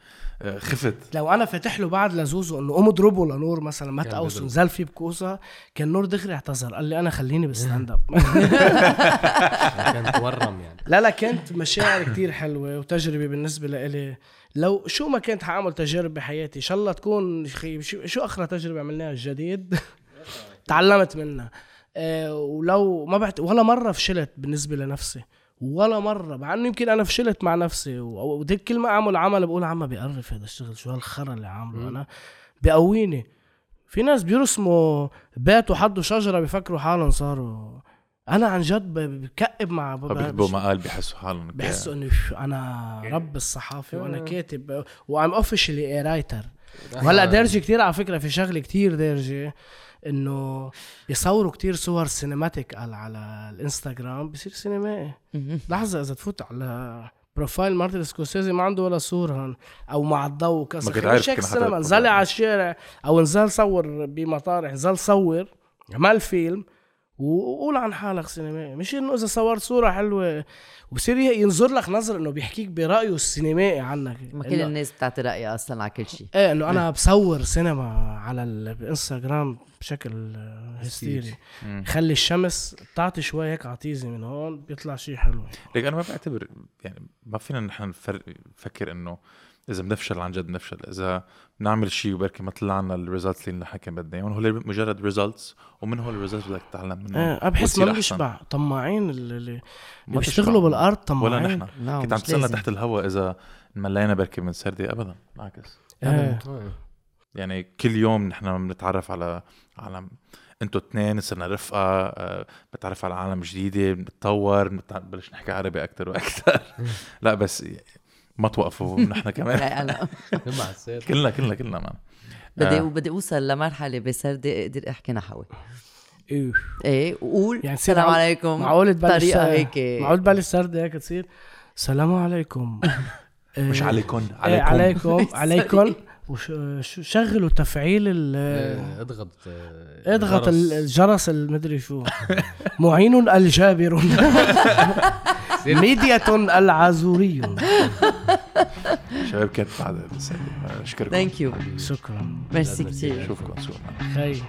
خفت. لو أنا فاتح له بعد لزوزو انه قوم اضربه لنور مثلا ما تقوس بيضرب. نزل فيه بكوسة كان نور دغري اعتذر قال لي أنا خليني <laughs> بال stand up. <laughs> كان تورم يعني. لا لا كانت مشاعر كتير حلوة وتجربة بالنسبة لإلي. لو شو ما كنت حأعمل تجارب بحياتي إن شاء الله تكون شو, شو اخر تجربة عملناها؟ الجديد. <laughs> تعلمت منها. أه ولو ما بعت ولا مرة فشلت بالنسبة لنفسي. ولا مرة مع إنه يمكن أنا فشلت مع نفسي و- وديك كل ما اعمل عمل بقول عم بيقرف هذا الشغل شو هالخرا اللي عامله أنا بقويني في ناس بيرسموا بيت وحطوا شجرة بيفكروا حالهم صاروا. أنا عن جد بكئب مع ب- فبيكتبوا مقال بحسوا حالهم بحسوا إنه أنا رب الصحافة وأنا كاتب و I'm officially writer وهلأ دارجه كتير على فكرة في شغله كتير دارجه إنه يصوروا كتير صور cinematic على الإنستغرام بصير سينمائي لحظة إذا تفوت على profile مارتن سكورسيزي ما عنده ولا صورة هون أو مع الضوء. كذا ما كنت عارف السينما. نزل على الشارع أو نزل صور بمطارح نزل صور عمل فيلم. وقول عن حالك سينمائي مش إنه إذا صورت صورة حلوة وبصير ينظر لك نظر إنه بيحكيك برأيه السينمائي عنك. ما كل الناس بتعطي رايها أصلا على كل شيء. إيه إنه أنا بصور سينما على الانستغرام بشكل هستيري. خلي الشمس تعطي شوي هيك عطيزه من هون بيطلع شيء حلو. ليك أنا ما بعتبر يعني ما فينا نحن نفكر إنه إذا بنفشل عن جد بنفشل. إذا بنعمل شيء وبركي ما طلع لنا ال results اللي نحن كان بدنا إياهم هول مجرد results ومن هول ال results بدك تتعلم منهم. إيه بحس ما. بيشبع. طماعين اللي, بيشتغلوا. بالأرض ولا طماعين. نحن. لا، كنت عم تسألنا. تحت الهواء إذا ملينا بركي من سردي؟ ابدا بالعكس إيه. يعني كل يوم نحن بنتعرف على على أنتوا اثنين صرنا رفقة آه، بتعرف على عالم جديدة بنتطور بنبلش نحكي عربي أكثر وأكثر <laughs> لا بس ما توقفوا <laughs> نحن كمان. لا أنا. كلنا كلنا كلنا مان بدي آه. بدي أوصل لمرحلة بسردي أقدر أحكي نحوي إيه إيه وقول يعني السلام عم- عليكم. معقول تبلش هيك. معقول تبلش سردة هيك تصير. السلام عليكم. <laughs> مش عليكم إيه، عليكم. عليكم <laughs> عليكم. وشغلوا تفعيل ال إيه، اضغط آه، اضغط الجرس. المدري شو. معين الجابر. <laughs> ميديا العازوري شباب كانت بعد أشكركم. thank you شكرا. ميرسي كثير نشوفكم سوا شاء خير.